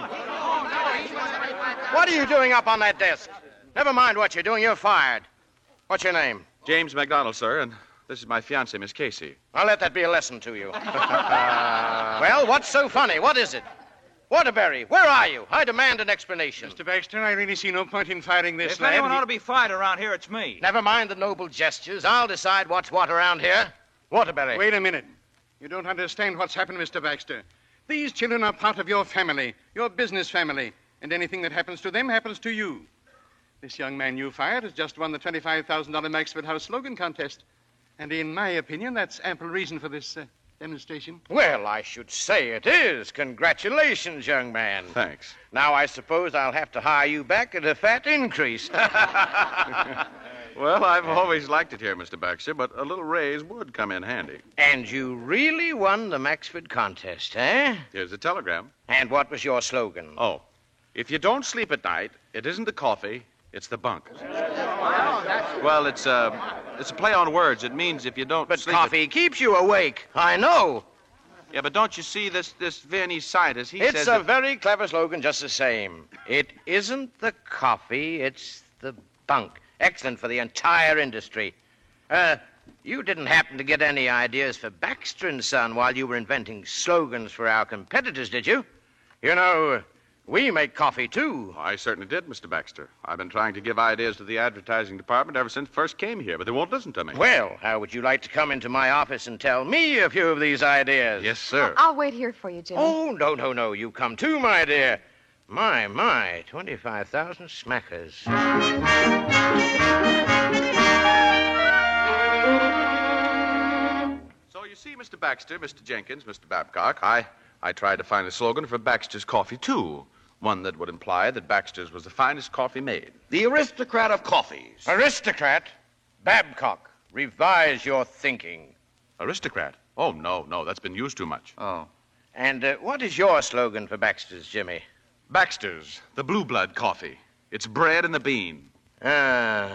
What are you doing up on that desk? Never mind what you're doing, you're fired. What's your name? James MacDonald, sir, and this is my fiancée, Miss Casey. I'll let that be a lesson to you. well, what's so funny? What is it? Waterbury, where are you? I demand an explanation. Mr. Baxter, I really see no point in firing this If lad. anyone He- ought to be fired around here, it's me. Never mind the noble gestures. I'll decide what's what around here. Waterbury. Wait a minute. You don't understand what's happened, Mr. Baxter. These children are part of your family, your business family, and anything that happens to them happens to you. This young man you fired has just won the $25,000 Maxford House slogan contest. And in my opinion, that's ample reason for this uh, demonstration. Well, I should say it is. Congratulations, young man. Thanks. Now, I suppose I'll have to hire you back at a fat increase. Well, I've always liked it here, Mr. Baxter, but a little raise would come in handy. and you really won the Maxford contest, eh? Here's a telegram. And what was your slogan? Oh, if you don't sleep at night, it isn't the coffee, it's the bunk. Well, it's uh, it's a play on words. It means if you don't But sleep coffee keeps you awake. I know. Yeah, but don't you see this this Viennese scientist? He it's says a that- very clever slogan, just the same. It isn't the coffee, it's the bunk. Excellent for the entire industry. Uh, you didn't happen to get any ideas for Baxter and Son while you were inventing slogans for our competitors, did you? You know, we make coffee too. I certainly did, Mr. Baxter. I've been trying to give ideas to the advertising department ever since first came here, but they won't listen to me. Well, how would you like to come into my office and tell me a few of these ideas? Yes, sir. I'll wait here for you, Jimmy. Oh, no, no, no. You come too, my dear. My, my, 25,000 smackers. So you see, Mr. Baxter, Mr. Jenkins, Mr. Babcock, I I tried to find a slogan for Baxter's Coffee too, one that would imply that Baxter's was the finest coffee made. The aristocrat of coffees. Aristocrat? Babcock, revise your thinking. Aristocrat? Oh no, no, that's been used too much. Oh. And uh, what is your slogan for Baxter's, Jimmy? Baxter's, the blue blood coffee. It's bred and the bean. Ah.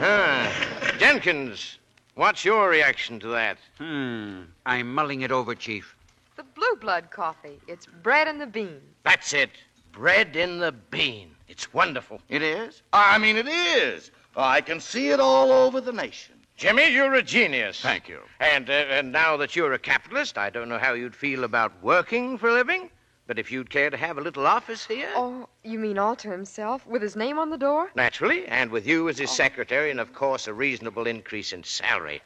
ah. Jenkins, what's your reaction to that? Hmm. I'm mulling it over, Chief. The blue blood coffee. It's bred and the bean. That's it. Bred in the bean. It's wonderful. It is? I mean, it is. I can see it all over the nation. Jimmy, you're a genius. Thank you. And, uh, and now that you're a capitalist, I don't know how you'd feel about working for a living. But if you'd care to have a little office here. Oh, you mean all to himself, with his name on the door? Naturally, and with you as his secretary, and of course a reasonable increase in salary.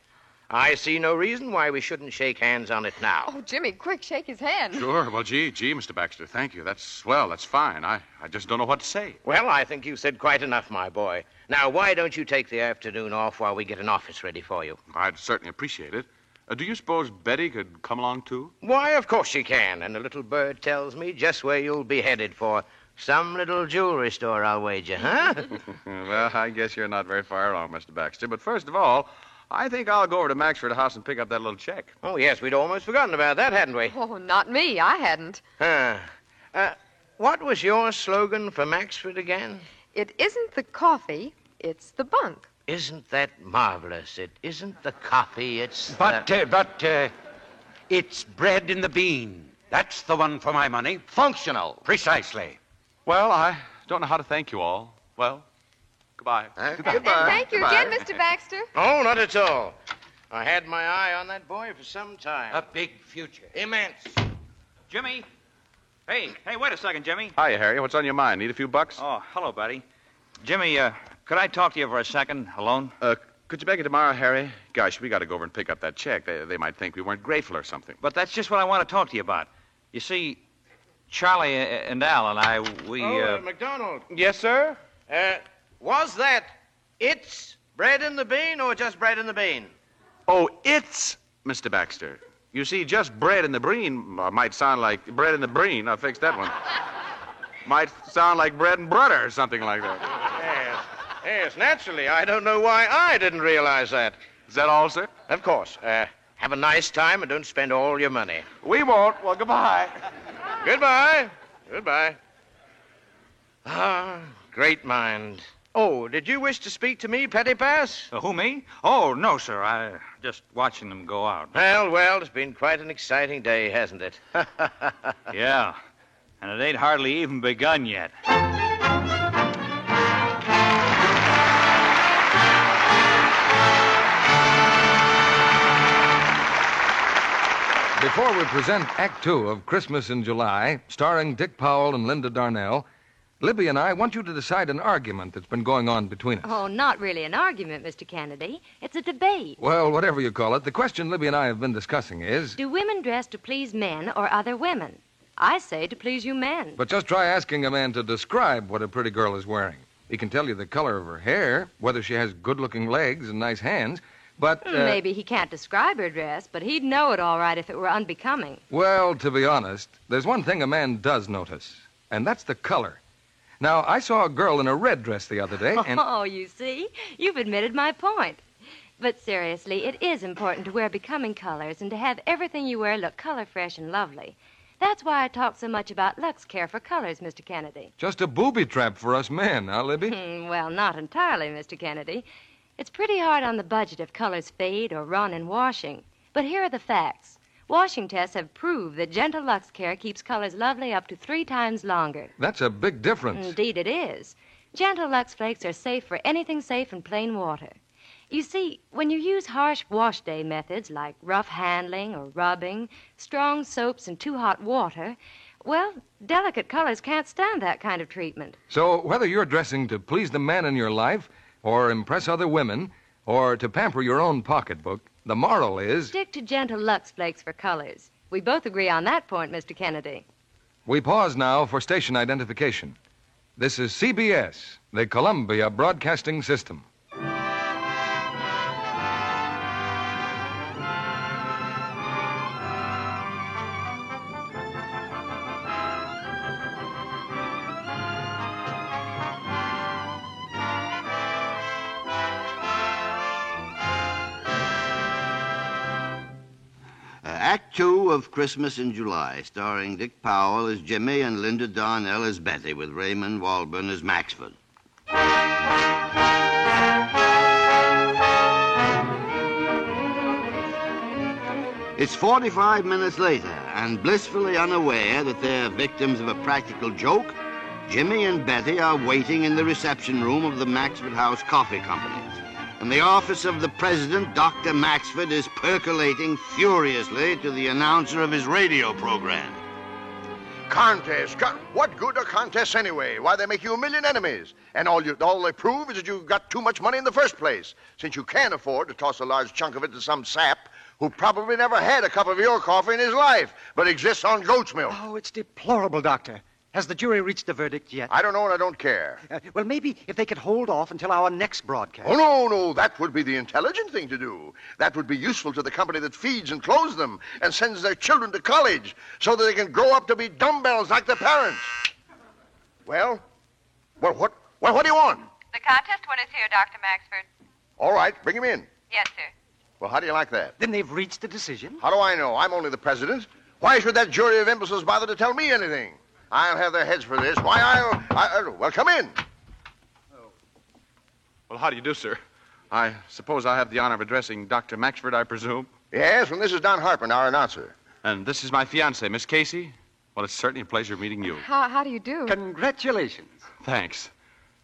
I see no reason why we shouldn't shake hands on it now. Oh, Jimmy, quick, shake his hand. Sure. Well, gee, gee, Mr. Baxter, thank you. That's swell. That's fine. I, I just don't know what to say. Well, I think you've said quite enough, my boy. Now, why don't you take the afternoon off while we get an office ready for you? I'd certainly appreciate it. Uh, do you suppose Betty could come along, too? Why, of course she can. And the little bird tells me just where you'll be headed for. Some little jewelry store, I'll wager, huh? well, I guess you're not very far wrong, Mr. Baxter. But first of all, I think I'll go over to Maxford House and pick up that little check. oh, yes, we'd almost forgotten about that, hadn't we? Oh, not me. I hadn't. Huh. Uh, what was your slogan for Maxford again? It isn't the coffee, it's the bunk. Isn't that marvelous? It isn't the coffee, it's But, the... uh, but, uh, it's bred in the bean. That's the one for my money. Functional. Precisely. Well, I don't know how to thank you all. Well, goodbye. And thank you again, Mr. Baxter. Oh, not at all. I had my eye on that boy for some time. A big future. Immense. Jimmy? Hey, hey, wait a second, Jimmy. Hi, Harry. What's on your mind? Need a few bucks? Oh, hello, buddy. Jimmy, uh, could I talk to you for a second, alone? Uh, could you make it tomorrow, Harry? Gosh, we got to go over and pick up that check. They, they might think we weren't grateful or something. But that's just what I want to talk to you about. You see, Charlie uh, and Al and I, we, oh, uh... uh, MacDonald. Yes, sir? Uh, was that it's bread in the bean or just bread in the bean? Oh, it's Mr. Baxter. You see, just bread in the breen uh, might sound like bread in the breen. I fixed that one. might sound like bread and butter or something like that. Yes. Yes, naturally. I don't know why I didn't realize that. Is that all, sir? Of course. Uh, have a nice time and don't spend all your money. We won't. Well, goodbye. Goodbye. Goodbye. Ah, great mind. Oh, did you wish to speak to me, Petty Pass? Uh, who, me? Oh, no, sir. I just watching them go out. Well, well, it's been quite an exciting day, hasn't it? yeah. And it ain't hardly even begun yet. Before we present Act Two of Christmas in July, starring Dick Powell and Linda Darnell, Libby and I want you to decide an argument that's been going on between us. Oh, not really an argument, Mr. Kennedy. It's a debate. Well, whatever you call it, the question Libby and I have been discussing is Do women dress to please men or other women? I say to please you men. but just try asking a man to describe what a pretty girl is wearing. He can tell you the color of her hair, whether she has good looking legs and nice hands, but. uh, Maybe he can't describe her dress, but he'd know it all right if it were unbecoming. Well, to be honest, there's one thing a man does notice, and that's the color. Now, I saw a girl in a red dress the other day, and. Oh, you see? You've admitted my point. But seriously, it is important to wear becoming colors and to have everything you wear look color fresh and lovely. That's why I talk so much about Lux Care for Colors, Mr. Kennedy. Just a booby trap for us men, huh, Libby? Hmm, well, not entirely, Mr. Kennedy. It's pretty hard on the budget if colors fade or run in washing. But here are the facts. Washing tests have proved that Gentle Lux Care keeps colors lovely up to three times longer. That's a big difference. Indeed, it is. Gentle Lux Flakes are safe for anything safe in plain water. You see, when you use harsh wash day methods like rough handling or rubbing, strong soaps, and too hot water, well, delicate colors can't stand that kind of treatment. So, whether you're dressing to please the man in your life, or impress other women, or to pamper your own pocketbook, the moral is Stick to Gentle Lux Flakes for colors. We both agree on that point, Mr. Kennedy. we pause now for station identification. This is CBS, the Columbia Broadcasting System. Of Christmas in July, starring Dick Powell as Jimmy and Linda Darnell as Betty, with Raymond Walburn as Maxford. It's 45 minutes later, and blissfully unaware that they're victims of a practical joke, Jimmy and Betty are waiting in the reception room of the Maxford House Coffee Company. And the office of the president, Dr. Maxford, is percolating furiously to the announcer of his radio program. Contests? Con- what good are contests anyway? Why, they make you a million enemies. And all, you, all they prove is that you've got too much money in the first place, since you can't afford to toss a large chunk of it to some sap who probably never had a cup of your coffee in his life, but exists on goat's milk. Oh, it's deplorable, Doctor. Has the jury reached a verdict yet? I don't know and I don't care. Uh, well, maybe if they could hold off until our next broadcast. Oh, no, no, that would be the intelligent thing to do. That would be useful to the company that feeds and clothes them and sends their children to college so that they can grow up to be dumbbells like their parents. Well, well, what, well, what do you want? The contest winner's here, Dr. Maxford. All right, bring him in. Yes, sir. Well, how do you like that? Then they've reached a decision? How do I know? I'm only the president. Why should that jury of imbeciles bother to tell me anything? I'll have their heads for this. Why, I'll. I, uh, well, come in. Well, how do you do, sir? I suppose I have the honor of addressing Dr. Maxford, I presume. Yes, and this is Don Harper, our announcer. And this is my fiancée, Miss Casey. Well, it's certainly a pleasure meeting you. How, how do you do? Congratulations. Thanks.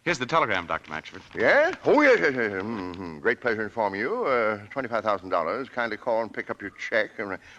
Here's the telegram, Dr. Maxford. Yeah? Oh, yes, yes, yes. Mm-hmm. Great pleasure to inform you. Uh, $25,000. Kindly call and pick up your check.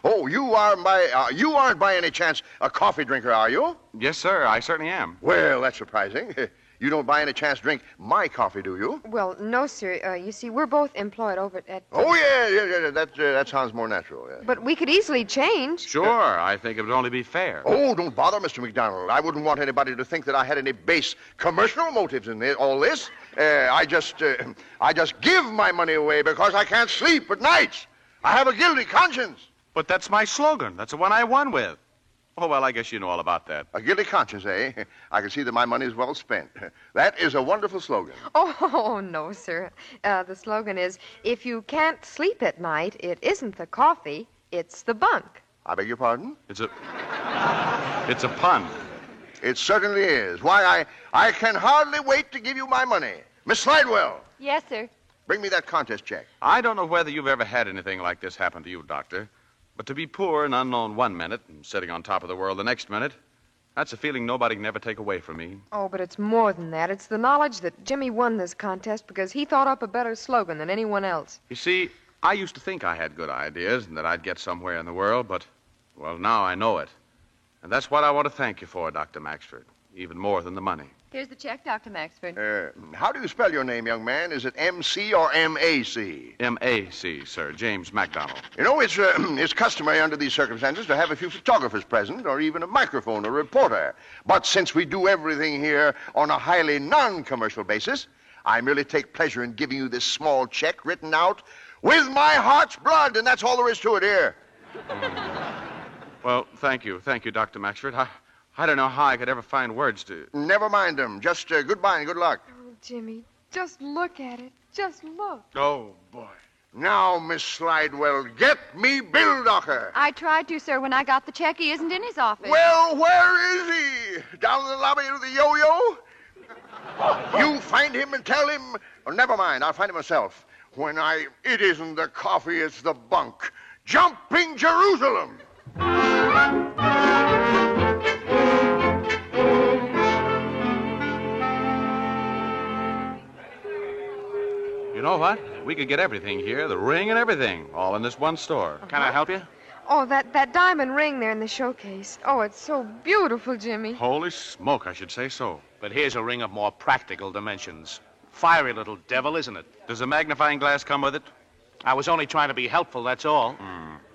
Oh, you are by, uh, you aren't by any chance a coffee drinker, are you? Yes, sir, I certainly am. Well, that's surprising. You don't by any chance drink my coffee, do you? Well, no, sir. Uh, you see, we're both employed over at. Oh, yeah, yeah, yeah. That, uh, that sounds more natural, yeah. But we could easily change. Sure, I think it would only be fair. Oh, don't bother, Mr. MacDonald. I wouldn't want anybody to think that I had any base commercial motives in this, all this. Uh, I just, uh, I just give my money away because I can't sleep at nights. I have a guilty conscience. But that's my slogan. That's the one I won with. Oh, well, I guess you know all about that. A guilty conscience, eh? I can see that my money is well spent. That is a wonderful slogan. Oh, no, sir. Uh, the slogan is if you can't sleep at night, it isn't the coffee, it's the bunk. I beg your pardon? It's a. It's a pun. It certainly is. Why, I, I can hardly wait to give you my money. Miss Slidewell, Yes, sir. bring me that contest check. I don't know whether you've ever had anything like this happen to you, Doctor, but to be poor and unknown one minute and sitting on top of the world the next minute, that's a feeling nobody can ever take away from me. Oh, but it's more than that. It's the knowledge that Jimmy won this contest because he thought up a better slogan than anyone else. You see, I used to think I had good ideas and that I'd get somewhere in the world, but, well, now I know it. And that's what I want to thank you for, Dr. Maxford, even more than the money. Here's the check, Dr. Maxford. Uh, how do you spell your name, young man? Is it M-C or M-A-C? M.A.C., sir, James MacDonald. You know, it's, uh, it's customary under these circumstances to have a few photographers present or even a microphone or reporter. But since we do everything here on a highly non-commercial basis, I merely take pleasure in giving you this small check written out with my heart's blood, and that's all there is to it here. Well, thank you. Thank you, Dr. Maxford. I, I don't know how I could ever find words to. Never mind them. Just uh, goodbye and good luck. Oh, Jimmy, just look at it. Just look. Oh, boy. Now, Miss Slidewell, get me Bildocker. I tried to, sir, when I got the check. He isn't in his office. Well, where is he? Down in the lobby of the yo-yo? You find him and tell him. Oh, never mind, I'll find him myself. When I. It isn't the coffee, it's the bunk. Jumping Jerusalem! Know what? We could get everything here the ring and everything, all in this one store. Can I help you? Oh, that, that diamond ring there in the showcase. Oh, it's so beautiful, Jimmy. Holy smoke, I should say so. But here's a ring of more practical dimensions. Fiery little devil, isn't it? Does a magnifying glass come with it? I was only trying to be helpful, that's all.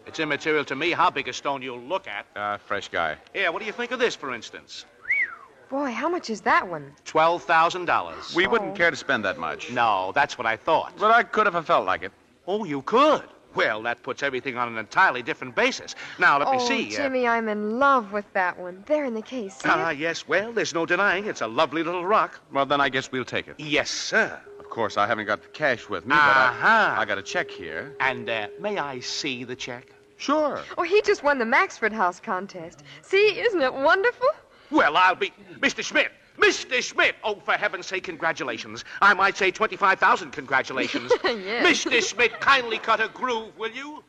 It's immaterial to me how big a stone you'll look at. Ah, fresh guy. Here, what do you think of this, for instance? Boy, how much is that one? $12,000. We wouldn't care to spend that much. No, that's what I thought. But I could if I felt like it. Oh, you could? Well, that puts everything on an entirely different basis. Now, let oh, me see. uh, Jimmy, I'm in love with that one. There in the case. See Ah, it? yes, well, there's no denying it's a lovely little rock. Well, then I guess we'll take it. Yes, sir. Of course, I haven't got the cash with me, Uh-huh. but I, I got a check here. And uh, may I see the check? Sure. Oh, he just won the Maxford House contest. See, isn't it wonderful? Well, I'll be. Mr. Schmidt! Mr. Schmidt! Oh, for heaven's sake, congratulations. I might say 25,000 congratulations. Yes. Mr. Schmidt, kindly cut a groove, will you?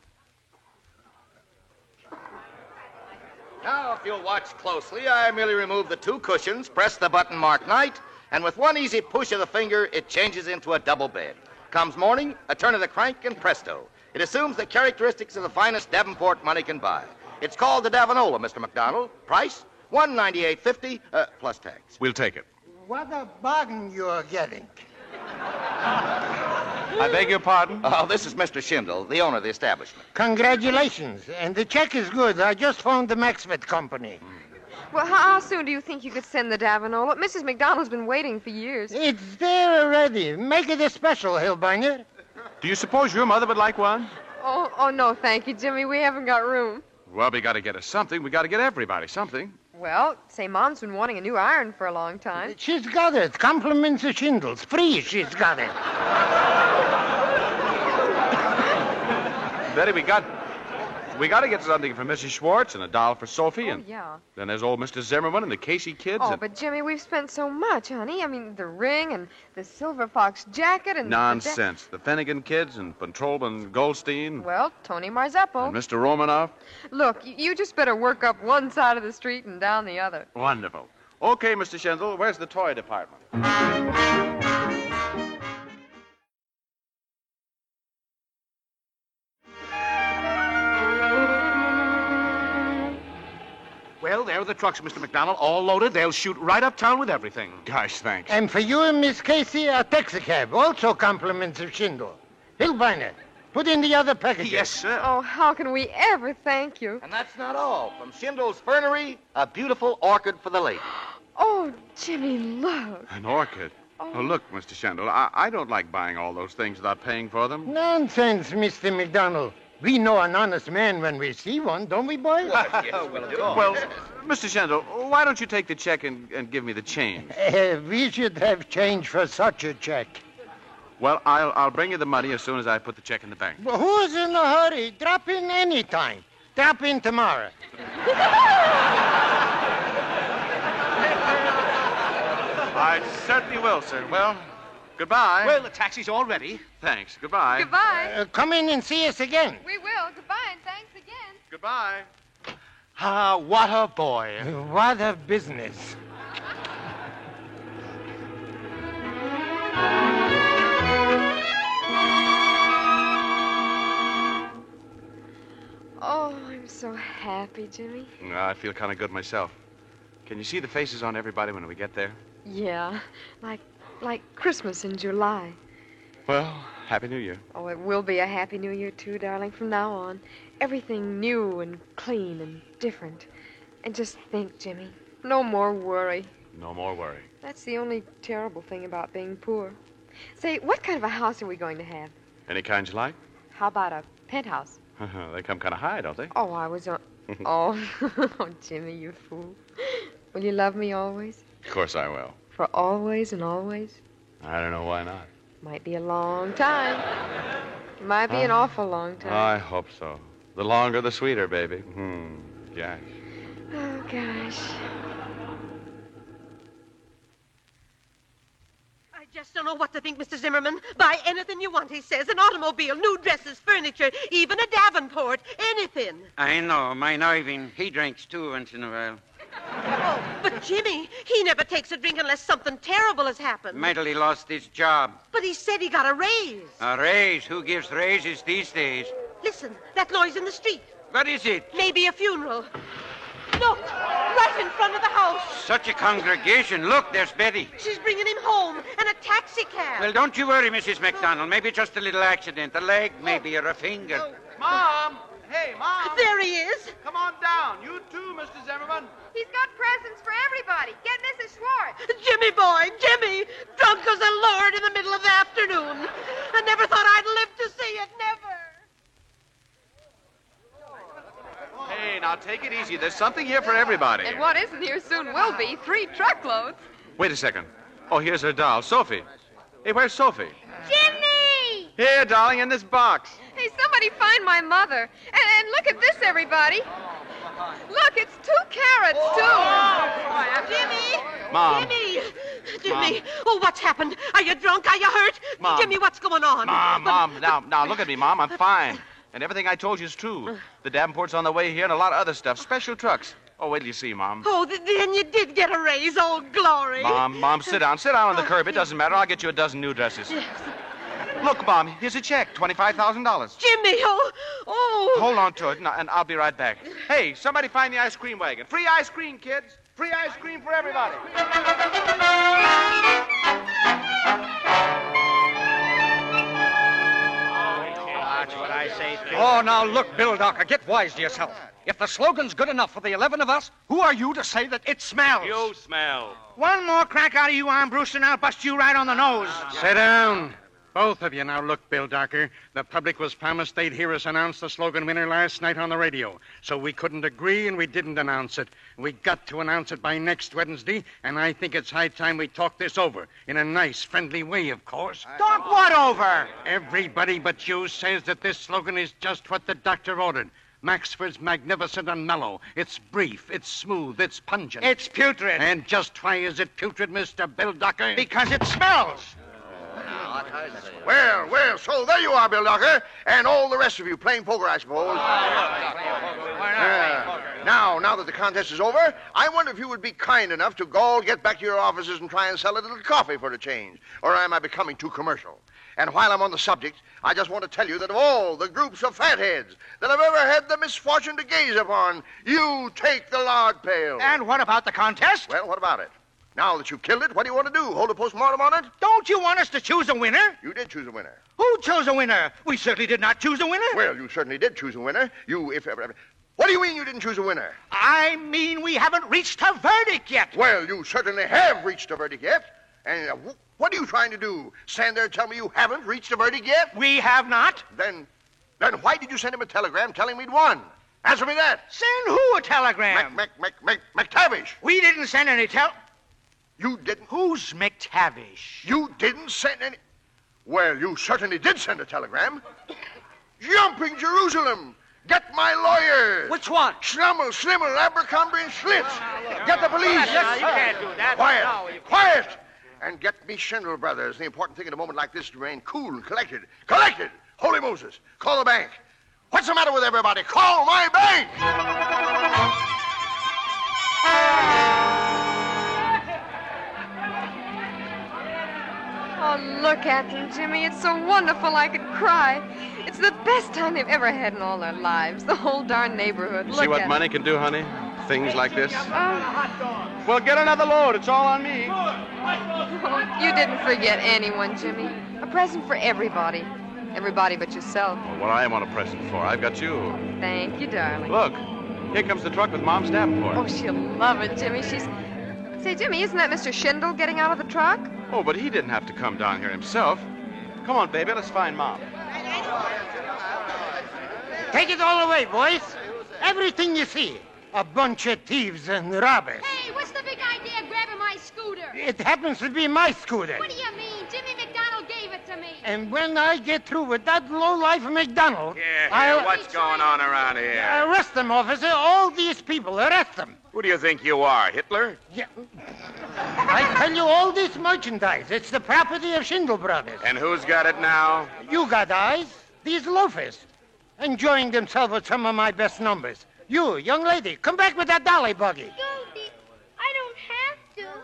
Now, if you'll watch closely, I merely remove the two cushions, press the button marked night, and with one easy push of the finger, it changes into a double bed. Comes morning, a turn of the crank, and presto. It assumes the characteristics of the finest Davenport money can buy. It's called the Davinola, Mr. MacDonald. Price? One ninety-eight fifty uh, plus tax. We'll take it. What a bargain you're getting. I beg your pardon? Oh, this is Mr. Schindel, the owner of the establishment. Congratulations. And the check is good. I just phoned the Maxford Company. Well, how, how soon do you think you could send the Davinola? Mrs. MacDonald's been waiting for years. It's there already. Make it a special, Hillbinder. Do you suppose your mother would like one? Oh, oh no, thank you, Jimmy. We haven't got room. Well, we got to get us something. We got to get everybody something. Well, say Mom's been wanting a new iron for a long time. Uh, she's got it. Compliments of Schindel's. Free, she's got it. Betty, we got we got to get something for Mrs. Schwartz and a doll for Sophie, oh, and Yeah. then there's old Mr. Zimmerman and the Casey kids. Oh, and... but Jimmy, we've spent so much, honey. I mean, the ring and the silver fox jacket and Nonsense. The Finnegan kids and Patrolman Goldstein well, Tony Marzeppo. and Mr. Romanoff. Look, you just better work up one side of the street and down the other. Wonderful. Okay, Mr. Schindel, where's the toy department? Well, there the trucks, Mr. MacDonald, all loaded. They'll shoot right uptown with everything. Gosh, thanks. And for you and Miss Casey, a taxicab. Also compliments of Schindel. it. put in the other packages. Yes, sir. Oh, how can we ever thank you? And that's not all. From Schindel's Fernery, a beautiful orchid for the lady. Oh, Jimmy, look. An orchid. Oh, look, Mr. Schindel, I, I don't like buying all those things without paying for them. Nonsense, Mr. MacDonald. We know an honest man when we see one, don't we, boys? Well, Mr. Schindel, why don't you take the check and, and give me the change? Uh, we should have change for such a check. Well, I'll, I'll bring you the money as soon as I put the check in the bank. But who's in a hurry? Drop in any time. Drop in tomorrow. I certainly will, sir. Well, goodbye. Well, the taxi's all ready. Thanks. Goodbye. Goodbye. Uh, come in and see us again. We will. Goodbye, and thanks again. Goodbye. Ah, what a boy. What a business. Oh, I'm so happy, Jimmy. No, I feel kind of good myself. Can you see the faces on everybody when we get there? Yeah, like like Christmas in July. Well, Happy New Year. Oh, it will be a happy new year, too, darling, from now on. Everything new and clean and different. And just think, Jimmy, no more worry. No more worry. That's the only terrible thing about being poor. Say, what kind of a house are we going to have? Any kind you like? How about a penthouse? they come kind of high, don't they? Oh, I was on. Uh, oh, oh, Jimmy, you fool. Will you love me always? Of course I will. For always and always? I don't know why not. Might be a long time. Might be an awful long time. I hope so. The longer, the sweeter, baby. Hmm. Gosh. Oh, gosh. I just don't know what to think, Mr. Zimmerman. Buy anything you want, he says. An automobile, new dresses, furniture, even a Davenport, anything. I know. Mine Irving, he drinks too once in a while. Oh, but Jimmy, he never takes a drink unless something terrible has happened. Mentally lost his job. But he said he got a raise. A raise? Who gives raises these days? Listen, that noise in the street. What is it? Maybe a funeral. Look, right in front of the house. Such a congregation. Look, there's Betty. She's bringing him home and a taxi cab. Well, don't you worry, Mrs. MacDonald. Maybe just a little accident. A leg, maybe, or a finger. Mom! Hey, Mom! There he is. Come on down. You too, Mr. Zimmerman. He's got presents for everybody. Get Mrs. Schwartz. Jimmy boy, Jimmy, drunk as a lord in the middle of the afternoon. I never thought I'd live to see it, never. Hey, now take it easy. There's something here for everybody. And what isn't here soon will be three truckloads. Wait a second. Oh, here's her doll, Sophie. Hey, where's Sophie? Jimmy! Here, darling, in this box. Hey, somebody find my mother. And, and look at this, everybody. Look, it's two carats, too. Jimmy! Mom. Jimmy! Jimmy! Oh, what's happened? Are you drunk? Are you hurt? Mom. Jimmy, what's going on? Mom, Mom, now, now look at me, Mom. I'm fine. And everything I told you is true. The Davenport's on the way here and a lot of other stuff. Special trucks. Oh, wait till you see, Mom. Oh, th- then you did get a raise. Oh, glory. Mom, Mom, sit down. Sit down on the oh, curb. It doesn't matter. I'll get you a dozen new dresses. Look, Mom, here's a check. $25,000. Jimmy, oh, oh. Hold on to it, and and I'll be right back. Hey, somebody find the ice cream wagon. Free ice cream, kids. Free ice cream for everybody. That's what I say. Oh, now look, Bildocker, get wise to yourself. If the slogan's good enough for the 11 of us, who are you to say that it smells? You smell. One more crack out of you, Arm Brewster, and I'll bust you right on the nose. Sit down. Both of you. Now, look, Bildocker. The public was promised they'd hear us announce the slogan winner last night on the radio. So we couldn't agree and we didn't announce it. We got to announce it by next Wednesday, and I think it's high time we talk this over. In a nice, friendly way, of course. Talk what over? Everybody but you says that this slogan is just what the doctor ordered. Maxford's magnificent and mellow. It's brief, it's smooth, it's pungent. It's putrid. And just why is it putrid, Mr. Bildocker? Because it smells. Well, well, so there you are, Bildocker, and all the rest of you playing poker, I suppose. Yeah. Now, now that the contest is over, I wonder if you would be kind enough to all get back to your offices and try and sell a little coffee for a change, or am I becoming too commercial? And while I'm on the subject, I just want to tell you that of all the groups of fatheads that I've ever had the misfortune to gaze upon, you take the lard pail. And what about the contest? Well, what about it? Now that you've killed it, what do you want to do? Hold a postmortem on it? Don't you want us to choose a winner? You did choose a winner. Who chose a winner? We certainly did not choose a winner. Well, you certainly did choose a winner. You, if ever. What do you mean you didn't choose a winner? I mean we haven't reached a verdict yet. Well, you certainly have reached a verdict yet. And uh, what are you trying to do? Stand there and tell me you haven't reached a verdict yet? We have not. Then, then why did you send him a telegram telling me he'd won? Answer me that. Send who a telegram? Mac, Mac, Mac, Mac, McTavish. We didn't send any tel. You didn't. Who's McTavish? You didn't send any. Well, you certainly did send a telegram. Jumping Jerusalem. Get my lawyers. Which one? Schlummel, Slimmel, Abercrombie, and Schlitz. Get the police. Yes, you can't do that. Quiet. No, Quiet. And get me Schindel Brothers. The important thing at a moment like this is to remain cool and collected. Collected. Holy Moses. Call the bank. What's the matter with everybody? Call my bank. Oh, look at them, Jimmy. It's so wonderful I could cry. It's the best time they've ever had in all their lives. The whole darn neighborhood. You look see what at money can do, honey? Things like this. Oh, Well, get another load. It's all on me. oh, you didn't forget anyone, Jimmy. A present for everybody. Everybody but yourself. Well, What I want a present for, I've got you. Thank you, darling. Look, here comes the truck with Mom's Davenport. Oh, she'll love it, Jimmy. She's. Say, Jimmy, isn't that Mr. Schindel getting out of the truck? Oh, but he didn't have to come down here himself. Come on, baby, let's find Mom. Take it all away, boys. Everything you see. A bunch of thieves and robbers. Hey, what's the big idea grabbing my scooter? It happens to be my scooter. What do you mean? Jimmy MacDonald gave it to me. And when I get through with that lowlife MacDonald, Yeah, I'll here, what's going on around here? arrest them, officer. All these people, arrest them. Who do you think you are, Hitler? Yeah. I tell you, all this merchandise, it's the property of Schindel Brothers. And who's got it now? You got eyes. These loafers. Enjoying themselves with some of my best numbers. You, young lady, come back with that dolly buggy. Goldie, I don't have to.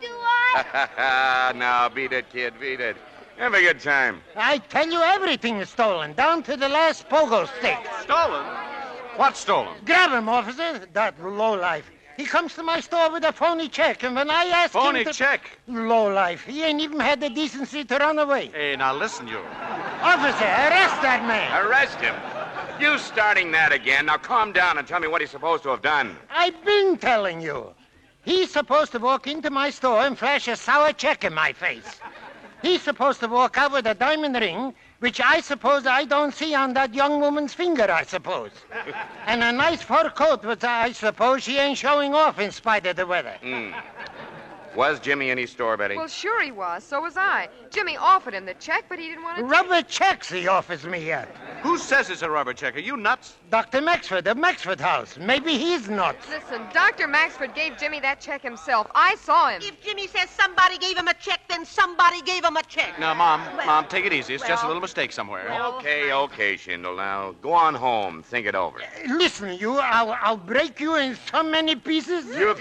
Do I? now, beat it, kid, beat it. Have a good time. I tell you, everything is stolen, down to the last pogo stick. Stolen? What's stolen? Grab him, officer. That lowlife. He comes to my store with a phony check, and when I ask Phony him to... check? Lowlife. He ain't even had the decency to run away. Hey, now listen, you. Officer, arrest that man. Arrest him. You starting that again. Now calm down and tell me what he's supposed to have done. I've been telling you. He's supposed to walk into my store and flash a sour check in my face. He's supposed to walk out with a diamond ring, which I suppose I don't see on that young woman's finger, I suppose. and a nice fur coat, which I suppose she ain't showing off in spite of the weather. Hmm. Was Jimmy in his store, Betty? Well, sure he was. So was I. Jimmy offered him the check, but he didn't want to. Rubber checks he offers me here. Who says it's a rubber check? Are you nuts? Dr. Maxford of Maxford House. Maybe he's nuts. Listen, Dr. Maxford gave Jimmy that check himself. I saw him. If Jimmy says somebody gave him a check, then somebody gave him a check. Now, Mom, Well- Mom, take it easy. It's just a little mistake somewhere. Okay, okay, Schindel. Now go on home. Think it over. Listen, you, I'll, I'll break you in so many pieces. You.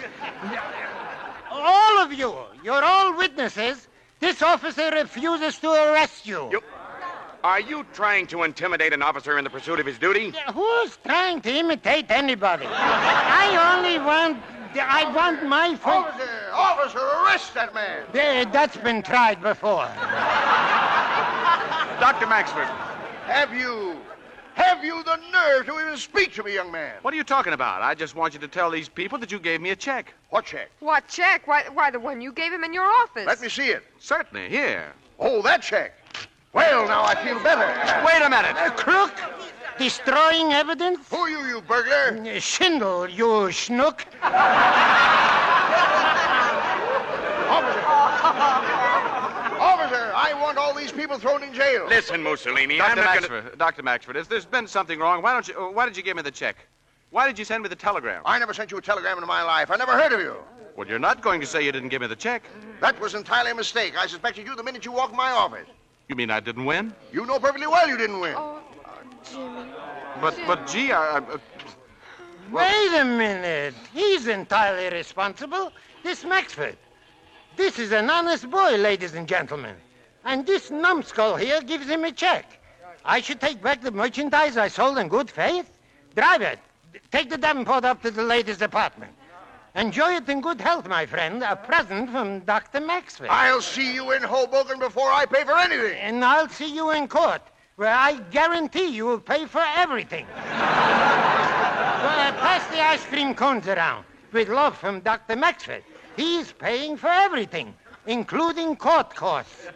All of you, you're all witnesses. This officer refuses to arrest you. You- Are you trying to intimidate an officer in the pursuit of his duty? Who's trying to imitate anybody? I only want I want my phone. Officer, officer, arrest that man. There, that's been tried before. Dr. Maxford. Have you, have you the nerve to even speak to me, young man? What are you talking about? I just want you to tell these people that you gave me a check. What check? What check? Why, why, the one you gave him in your office. Let me see it. Certainly, here. Oh, that check. Well, now I feel better. Wait a minute. A crook? Destroying evidence? Who are you, you burglar? Mm, Schindel, you schnook. Officer, I want all these people thrown in jail. Listen, Mussolini, I'm Dr. not Maxford, gonna... Dr. Maxford, if there's been something wrong, why don't you? uh, Why did you give me the check? Why did you send me the telegram? I never sent you a telegram in my life. I never heard of you. Well, you're not going to say you didn't give me the check. That was entirely a mistake. I suspected you the minute you walked in my office. You mean I didn't win? You know perfectly well you didn't win. Oh, Jimmy. But, but, gee, I. I uh, Wait a minute. He's entirely responsible. This Maxford. This is an honest boy, ladies and gentlemen. And this numbskull here gives him a check. I should take back the merchandise I sold in good faith. Drive it. Take the Davenport up to the ladies' apartment. Enjoy it in good health, my friend. A present from Dr. Maxwell. I'll see you in Hoboken before I pay for anything. And I'll see you in court, where I guarantee you will pay for everything. well, uh, pass the ice cream cones around. With love from Dr. Maxford. He's paying for everything, including court costs.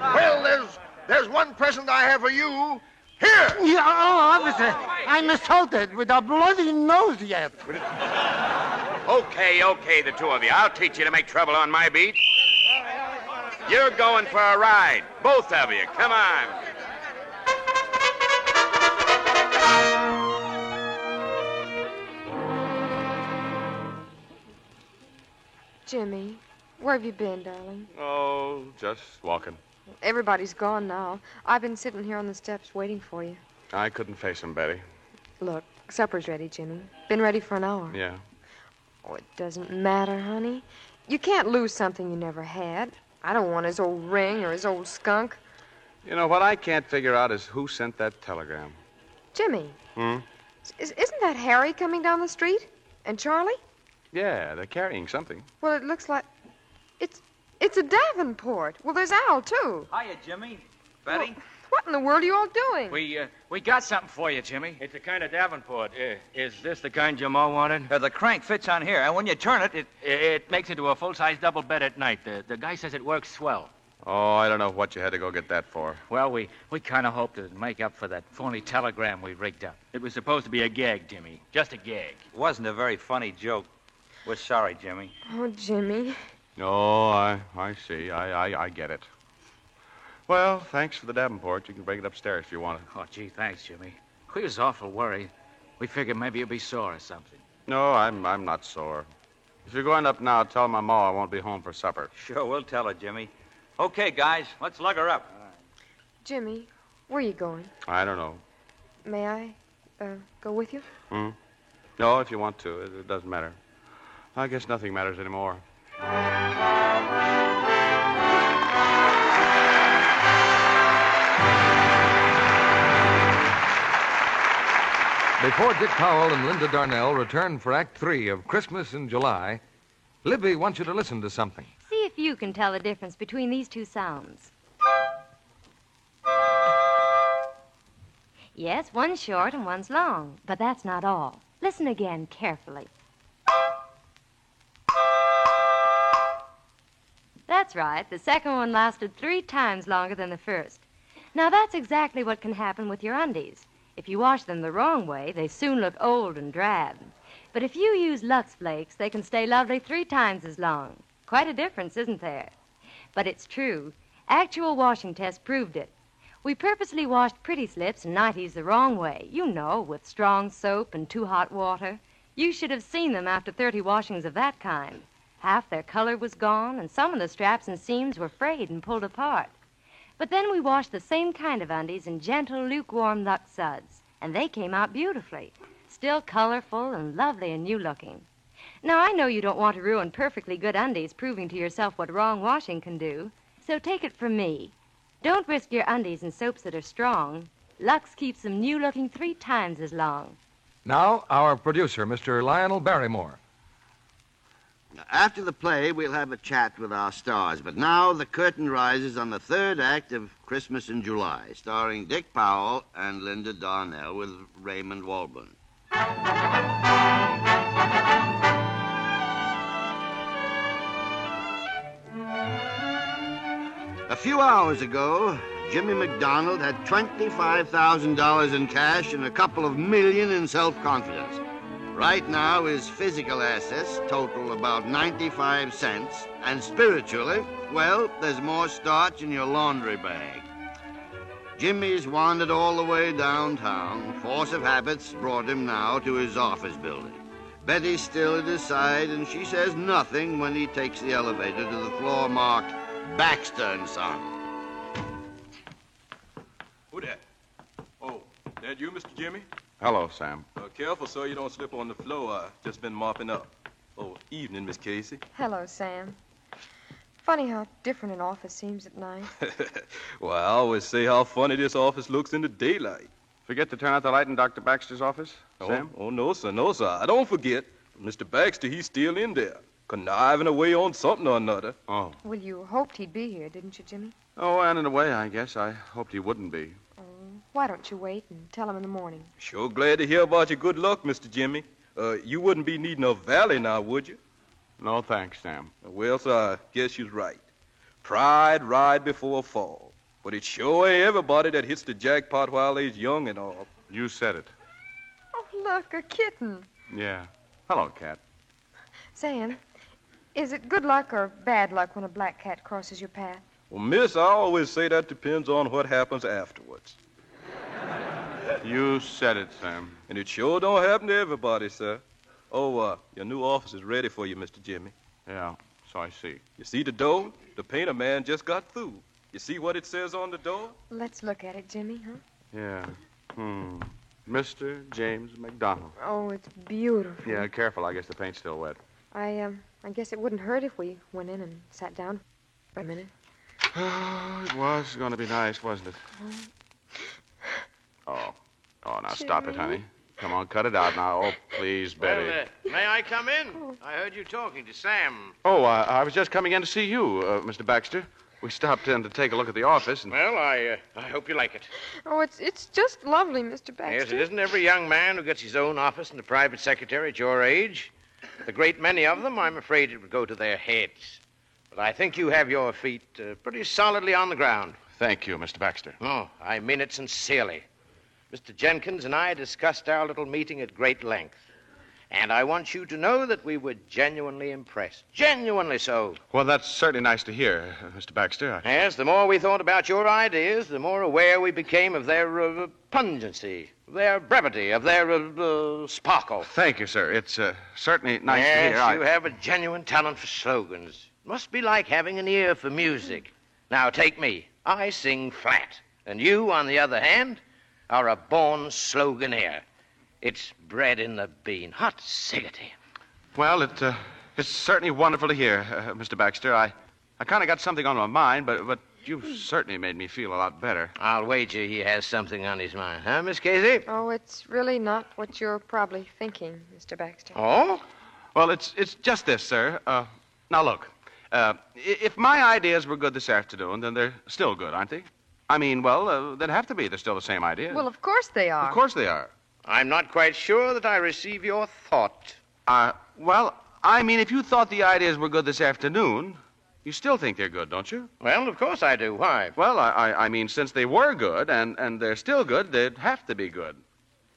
Well, there's there's one present I have for you. Here. Yeah, oh, officer, I'm assaulted with a bloody nose yet. Okay, okay, the two of you. I'll teach you to make trouble on my beat. You're going for a ride. Both of you. Come on. Jimmy, where have you been, darling? oh, just walking. Everybody's gone now. I've been sitting here on the steps waiting for you. I couldn't face him, Betty. Look, supper's ready, Jimmy. Been ready for an hour. Yeah. Oh, it doesn't matter, honey. You can't lose something you never had. I don't want his old ring or his old skunk. You know, what I can't figure out is who sent that telegram. Jimmy, Hmm? is, isn't that Harry coming down the street? And Charlie? Yeah, they're carrying something. Well, it looks like. It's. It's a Davenport. Well, there's Al, too. Hiya, Jimmy. Betty? What in the world are you all doing? We, uh, we got something for you, Jimmy. It's a kind of Davenport. Uh, is this the kind your Jamal wanted? Uh, the crank fits on here, and when you turn it, it. It, it makes into a full-size double bed at night. The, the guy says it works swell. Oh, I don't know what you had to go get that for. Well, we, we kind of hoped to make up for that phony telegram we rigged up. It was supposed to be a gag, Jimmy. Just a gag. It wasn't a very funny joke. We're sorry, Jimmy. Oh, Jimmy. Oh, I, I see. I, I, I get it. Well, thanks for the Davenport. You can bring it upstairs if you want it. Oh, gee, thanks, Jimmy. We was awful worried. We figured maybe you'd be sore or something. No, I'm, I'm not sore. If you're going up now, tell my ma I won't be home for supper. Sure, we'll tell her, Jimmy. Okay, guys, let's lug her up. Jimmy, where are you going? I don't know. May I uh, go with you? Hmm? No, if you want to. It, it doesn't matter. I guess nothing matters anymore. Before Dick Powell and Linda Darnell return for Act Three of Christmas in July, Libby wants you to listen to something. See if you can tell the difference between these two sounds. Yes, one's short and one's long, but that's not all. Listen again carefully. That's right. The second one lasted three times longer than the first. Now, that's exactly what can happen with your undies. If you wash them the wrong way, they soon look old and drab. But if you use Lux Flakes, they can stay lovely three times as long. Quite a difference, isn't there? But it's true. Actual washing tests proved it. We purposely washed pretty slips and nighties the wrong way, you know, with strong soap and too hot water. You should have seen them after 30 washings of that kind. Half their color was gone, and some of the straps and seams were frayed and pulled apart. But then we washed the same kind of undies in gentle, lukewarm Lux suds, and they came out beautifully, still colorful and lovely and new looking. Now, I know you don't want to ruin perfectly good undies proving to yourself what wrong washing can do, so take it from me. Don't risk your undies in soaps that are strong. Lux keeps them new looking three times as long. Now, our producer, Mr. Lionel Barrymore. After the play, we'll have a chat with our stars. But now the curtain rises on the third act of Christmas in July, starring Dick Powell and Linda Darnell with Raymond Walburn. A few hours ago, Jimmy MacDonald had $25,000 in cash and a couple of million in self confidence. Right now, his physical assets total about 95 cents, and spiritually, well, there's more starch in your laundry bag. Jimmy's wandered all the way downtown. Force of habits brought him now to his office building. Betty's still at his side, and she says nothing when he takes the elevator to the floor marked Baxter and Son. Who that? Oh, that you, Mr. Jimmy? Hello, Sam. Uh, careful sir, you don't slip on the floor. i just been mopping up. Oh, evening, Miss Casey. Hello, Sam. Funny how different an office seems at night. well, I always say how funny this office looks in the daylight. Forget to turn out the light in Dr. Baxter's office, oh, Sam? Oh, no, sir, no, sir. I don't forget. Mr. Baxter, he's still in there, conniving away on something or another. Oh. Well, you hoped he'd be here, didn't you, Jimmy? Oh, and in a way, I guess. I hoped he wouldn't be. Why don't you wait and tell him in the morning? Sure glad to hear about your good luck, Mr. Jimmy. Uh, you wouldn't be needing a valley now, would you? No, thanks, Sam. Well, sir, I guess you're right. Pride ride before a fall. But it sure ain't everybody that hits the jackpot while they's young and all. You said it. Oh, look, a kitten. Yeah. Hello, cat. Sam, is it good luck or bad luck when a black cat crosses your path? Well, miss, I always say that depends on what happens afterwards. You said it, Sam. And it sure don't happen to everybody, sir. Oh, uh, your new office is ready for you, Mr. Jimmy. Yeah, so I see. You see the door? The painter man just got through. You see what it says on the door? Let's look at it, Jimmy, huh? Yeah. Hmm. Mr. James MacDonald. Oh, it's beautiful. Yeah, careful. I guess the paint's still wet. I um, I guess it wouldn't hurt if we went in and sat down for a minute. Oh, it was going to be nice, wasn't it? Oh. Oh, now stop it, honey. Come on, cut it out now. Oh, please, Betty. Well, uh, may I come in? I heard you talking to Sam. Oh, uh, I was just coming in to see you, uh, Mr. Baxter. We stopped in to take a look at the office, and Well, I uh, I hope you like it. Oh, it's it's just lovely, Mr. Baxter. Yes, it isn't every young man who gets his own office and a private secretary at your age. A great many of them, I'm afraid, it would go to their heads. But I think you have your feet uh, pretty solidly on the ground. thank you, Mr. Baxter. Oh, I mean it sincerely. Mr. Jenkins and I discussed our little meeting at great length. And I want you to know that we were genuinely impressed. Genuinely so. Well, that's certainly nice to hear, Mr. Baxter. I- Yes, the more we thought about your ideas, the more aware we became of their uh, pungency, their brevity, of their uh, uh, sparkle. Thank you, sir. It's uh, certainly nice yes, to hear. I- you have a genuine talent for slogans. Must be like having an ear for music. Now, take me. I sing flat. And you, on the other hand, are a born sloganeer. It's bred in the bean. Hot siggity. Well, it, uh, it's certainly wonderful to hear, uh, Mr. Baxter. I, I kind of got something on my mind, but, but you've certainly made me feel a lot better. I'll wager he has something on his mind, huh, Miss Casey? Oh, it's really not what you're probably thinking, Mr. Baxter. Oh? Well, it's, it's just this, sir. Uh, now, look. Uh, if my ideas were good this afternoon, then they're still good, aren't they? I mean, well, uh, they'd have to be. They're still the same idea. Well, of course they are. Of course they are. I'm not quite sure that I receive your thought. Uh, well, I mean, if you thought the ideas were good this afternoon, you still think they're good, don't you? Well, of course I do. Why? Well, I, I, I mean, since they were good and, and they're still good, they'd have to be good.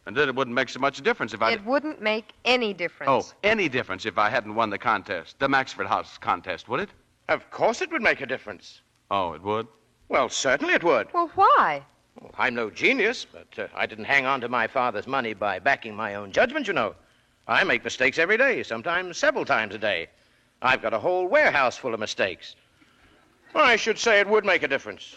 And then it wouldn't make so much difference if I. It wouldn't make any difference. Oh, any difference if I hadn't won the contest, the Maxford House contest, would it? Of course it would make a difference. Oh, it would? Well, certainly it would. Well, why? Well, I'm no genius, but uh, I didn't hang on to my father's money by backing my own judgment, you know. I make mistakes every day, sometimes several times a day. I've got a whole warehouse full of mistakes. Well, I should say it would make a difference.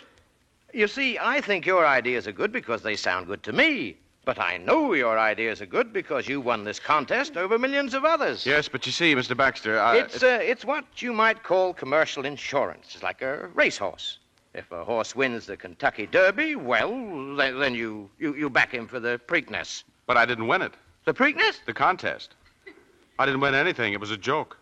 You see, I think your ideas are good because they sound good to me. But I know your ideas are good because you won this contest over millions of others. Yes, but you see, Mr. Baxter, I. It's, uh, it's what you might call commercial insurance. It's like a racehorse. If a horse wins the Kentucky Derby, well, then, then you, you, you back him for the Preakness. But I didn't win it. The Preakness? The contest. I didn't win anything. It was a joke.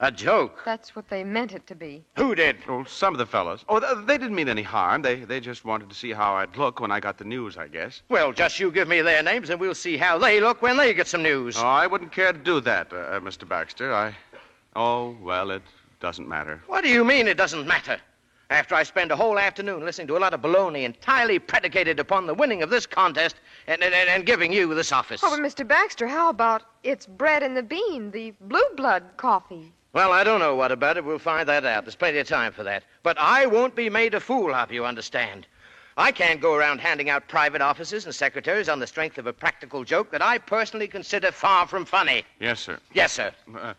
A joke? That's what they meant it to be. Who did? Oh, some of the fellows. Oh, th- they didn't mean any harm. They they just wanted to see how I'd look when I got the news, I guess. Well, just you give me their names and we'll see how they look when they get some news. Oh, I wouldn't care to do that, uh, uh, Mr. Baxter. I. Oh, well, it doesn't matter. What do you mean it doesn't matter? After I spend a whole afternoon listening to a lot of baloney entirely predicated upon the winning of this contest and, and, and giving you this office. Oh, but Mr. Baxter, how about it's bred and the bean, the blue blood coffee? Well, I don't know what about it. We'll find that out. There's plenty of time for that. But I won't be made a fool of, you understand. I can't go around handing out private offices and secretaries on the strength of a practical joke that I personally consider far from funny. Yes, sir. Yes, sir. Uh,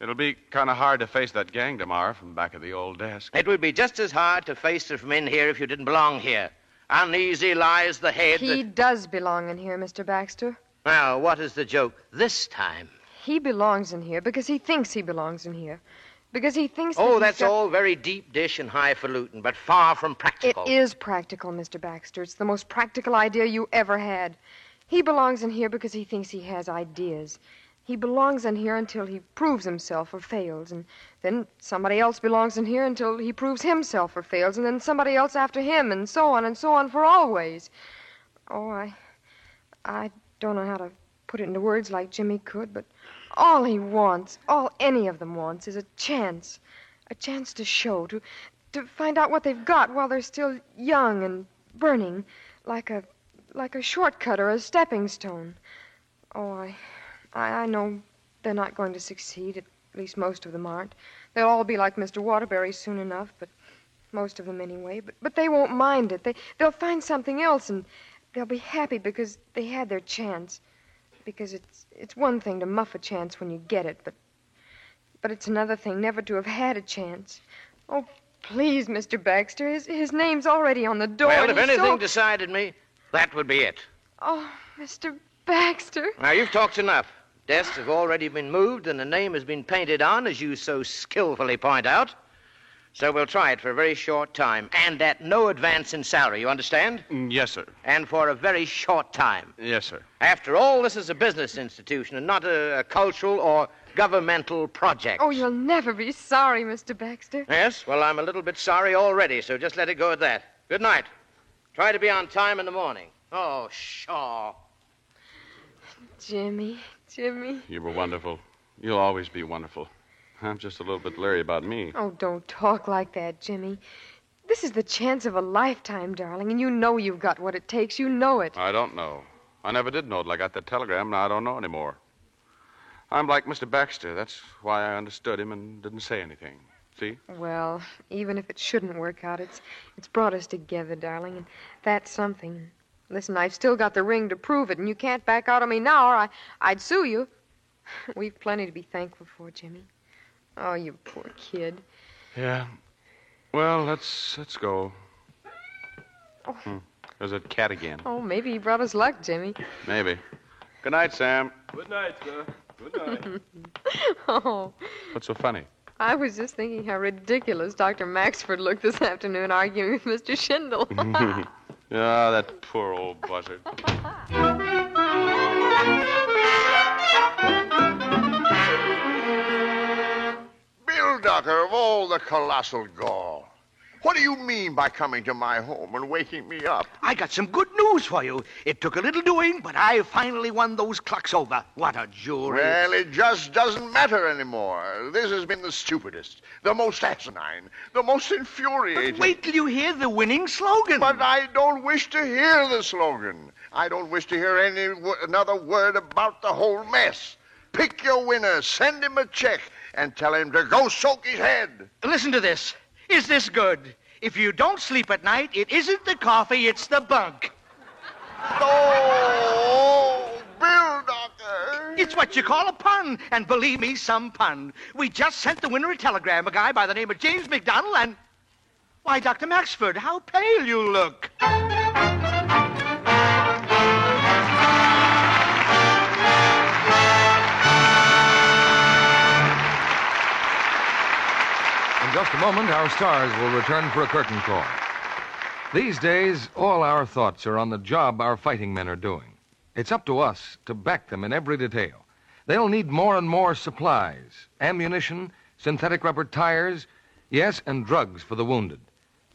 it'll be kind of hard to face that gang tomorrow from back of the old desk. It would be just as hard to face it from in here if you didn't belong here. Uneasy lies the head. He that- does belong in here, Mr. Baxter. Well, what is the joke this time? He belongs in here because he thinks he belongs in here. Because he thinks that Oh, he's that's got- all very deep dish and highfalutin, but far from practical. It is practical, Mr. Baxter. It's the most practical idea you ever had. He belongs in here because he thinks he has ideas. He belongs in here until he proves himself or fails, and then somebody else belongs in here until he proves himself or fails, and then somebody else after him, and so on and so on for always. Oh, I, I don't know how to put it into words like Jimmy could, but all he wants, all any of them wants, is a chance, a chance to show, to, to find out what they've got while they're still young and burning, like a, like a shortcut or a stepping stone. Oh, I, I, I know they're not going to succeed. At least most of them aren't. They'll all be like Mr. Waterbury soon enough, but most of them anyway. But but they won't mind it. They they'll find something else, and they'll be happy because they had their chance. Because it's it's one thing to muff a chance when you get it, but but it's another thing never to have had a chance. Oh, please, Mr. Baxter, his his name's already on the door. well, if anything so... decided me, that would be it. Oh, Mr. Baxter. Now, you've talked enough. Desks have already been moved, and the name has been painted on, as you so skillfully point out. So we'll try it for a very short time, and at no advance in salary, you understand? Mm, Yes, sir. And for a very short time. Yes, sir. After all, this is a business institution and not a, a cultural or governmental project. Oh, you'll never be sorry, Mr. Baxter. Yes? Well, I'm a little bit sorry already, so just let it go at that. Good night. Try to be on time in the morning. Oh, Shaw. Jimmy, Jimmy. You were wonderful. You'll always be wonderful. I'm just a little bit leery about me. Oh, don't talk like that, Jimmy. This is the chance of a lifetime, darling, and you know you've got what it takes. You know it. I don't know. I never did know till I got that telegram, and I don't know anymore. I'm like Mr. Baxter. That's why I understood him and didn't say anything. See? Well, even if it shouldn't work out, it's it's brought us together, darling, and that's something. Listen, I've still got the ring to prove it, and you can't back out on me now, or I, I'd sue you. We've plenty to be thankful for, Jimmy. Oh, you poor kid. Yeah. Well, let's let's go. Oh. Hmm. There's that cat again. Oh, maybe he brought us luck, Jimmy. Maybe. Good night, Sam. Good night, sir. Good night. oh, What's so funny? I was just thinking how ridiculous Dr. Maxford looked this afternoon arguing with Mr. Schindel. Ah, that poor old buzzard. Bildocker, of all the colossal gall. What do you mean by coming to my home and waking me up? I got some good news for you. It took a little doing, but I finally won those clocks over. What a jury. Well, it just doesn't matter anymore. This has been the stupidest, the most asinine, the most infuriating. But Wait till you hear the winning slogan. But I don't wish to hear the slogan. I don't wish to hear any another word about the whole mess. Pick your winner, send him a check, and tell him to go soak his head. Listen to this. Is this good? If you don't sleep at night, it isn't the coffee, it's the bunk. Oh, Bildocker. It's what you call a pun, and believe me, some pun. We just sent the winner a telegram, a guy by the name of James MacDonald, and. Why, Dr. Maxford, how pale you look. In just a moment, our stars will return for a curtain call. These days, all our thoughts are on the job our fighting men are doing. It's up to us to back them in every detail. They'll need more and more supplies, ammunition, synthetic rubber tires, yes, and drugs for the wounded.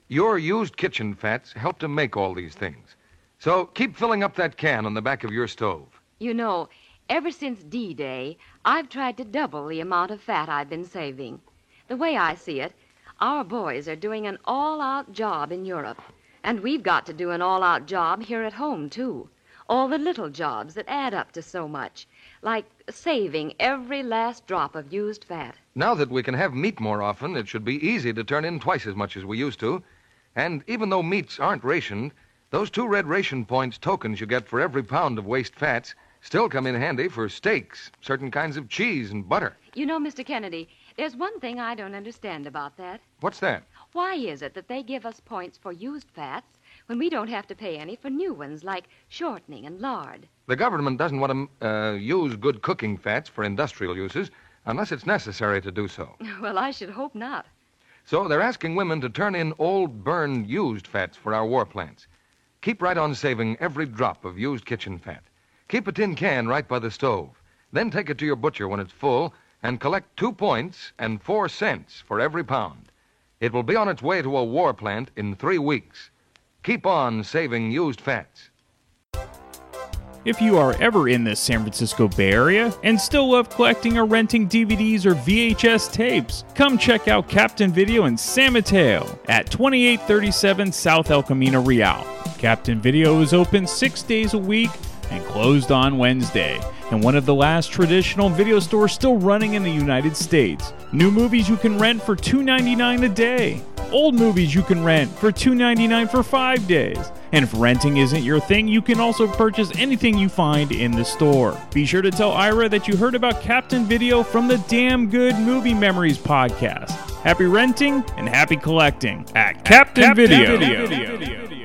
Your used kitchen fats help to make all these things. So keep filling up that can on the back of your stove. You know, ever since D Day, I've tried to double the amount of fat I've been saving. The way I see it, our boys are doing an all out job in Europe. And we've got to do an all out job here at home, too. All the little jobs that add up to so much, like saving every last drop of used fat. Now that we can have meat more often, it should be easy to turn in twice as much as we used to. And even though meats aren't rationed, those two red ration points tokens you get for every pound of waste fats still come in handy for steaks, certain kinds of cheese, and butter. You know, Mr. Kennedy, there's one thing I don't understand about that. What's that? Why is it that they give us points for used fats when we don't have to pay any for new ones like shortening and lard? The government doesn't want to uh, use good cooking fats for industrial uses unless it's necessary to do so. Well, I should hope not. So they're asking women to turn in old, burned, used fats for our war plants. Keep right on saving every drop of used kitchen fat. Keep a tin can right by the stove. Then take it to your butcher when it's full and collect two points and four cents for every pound. It will be on its way to a war plant in three weeks. Keep on saving used fats. If you are ever in the San Francisco Bay Area and still love collecting or renting DVDs or VHS tapes, come check out Captain Video in San Mateo at 2837 South El Camino Real. Captain Video is open six days a week and closed on Wednesday, and one of the last traditional video stores still running in the United States. New movies you can rent for $2.99 a day. Old movies you can rent for $2.99 for five days. And if renting isn't your thing, you can also purchase anything you find in the store. Be sure to tell Ira that you heard about Captain Video from the Damn Good Movie Memories podcast. Happy renting and happy collecting at Captain, Captain Video. Video.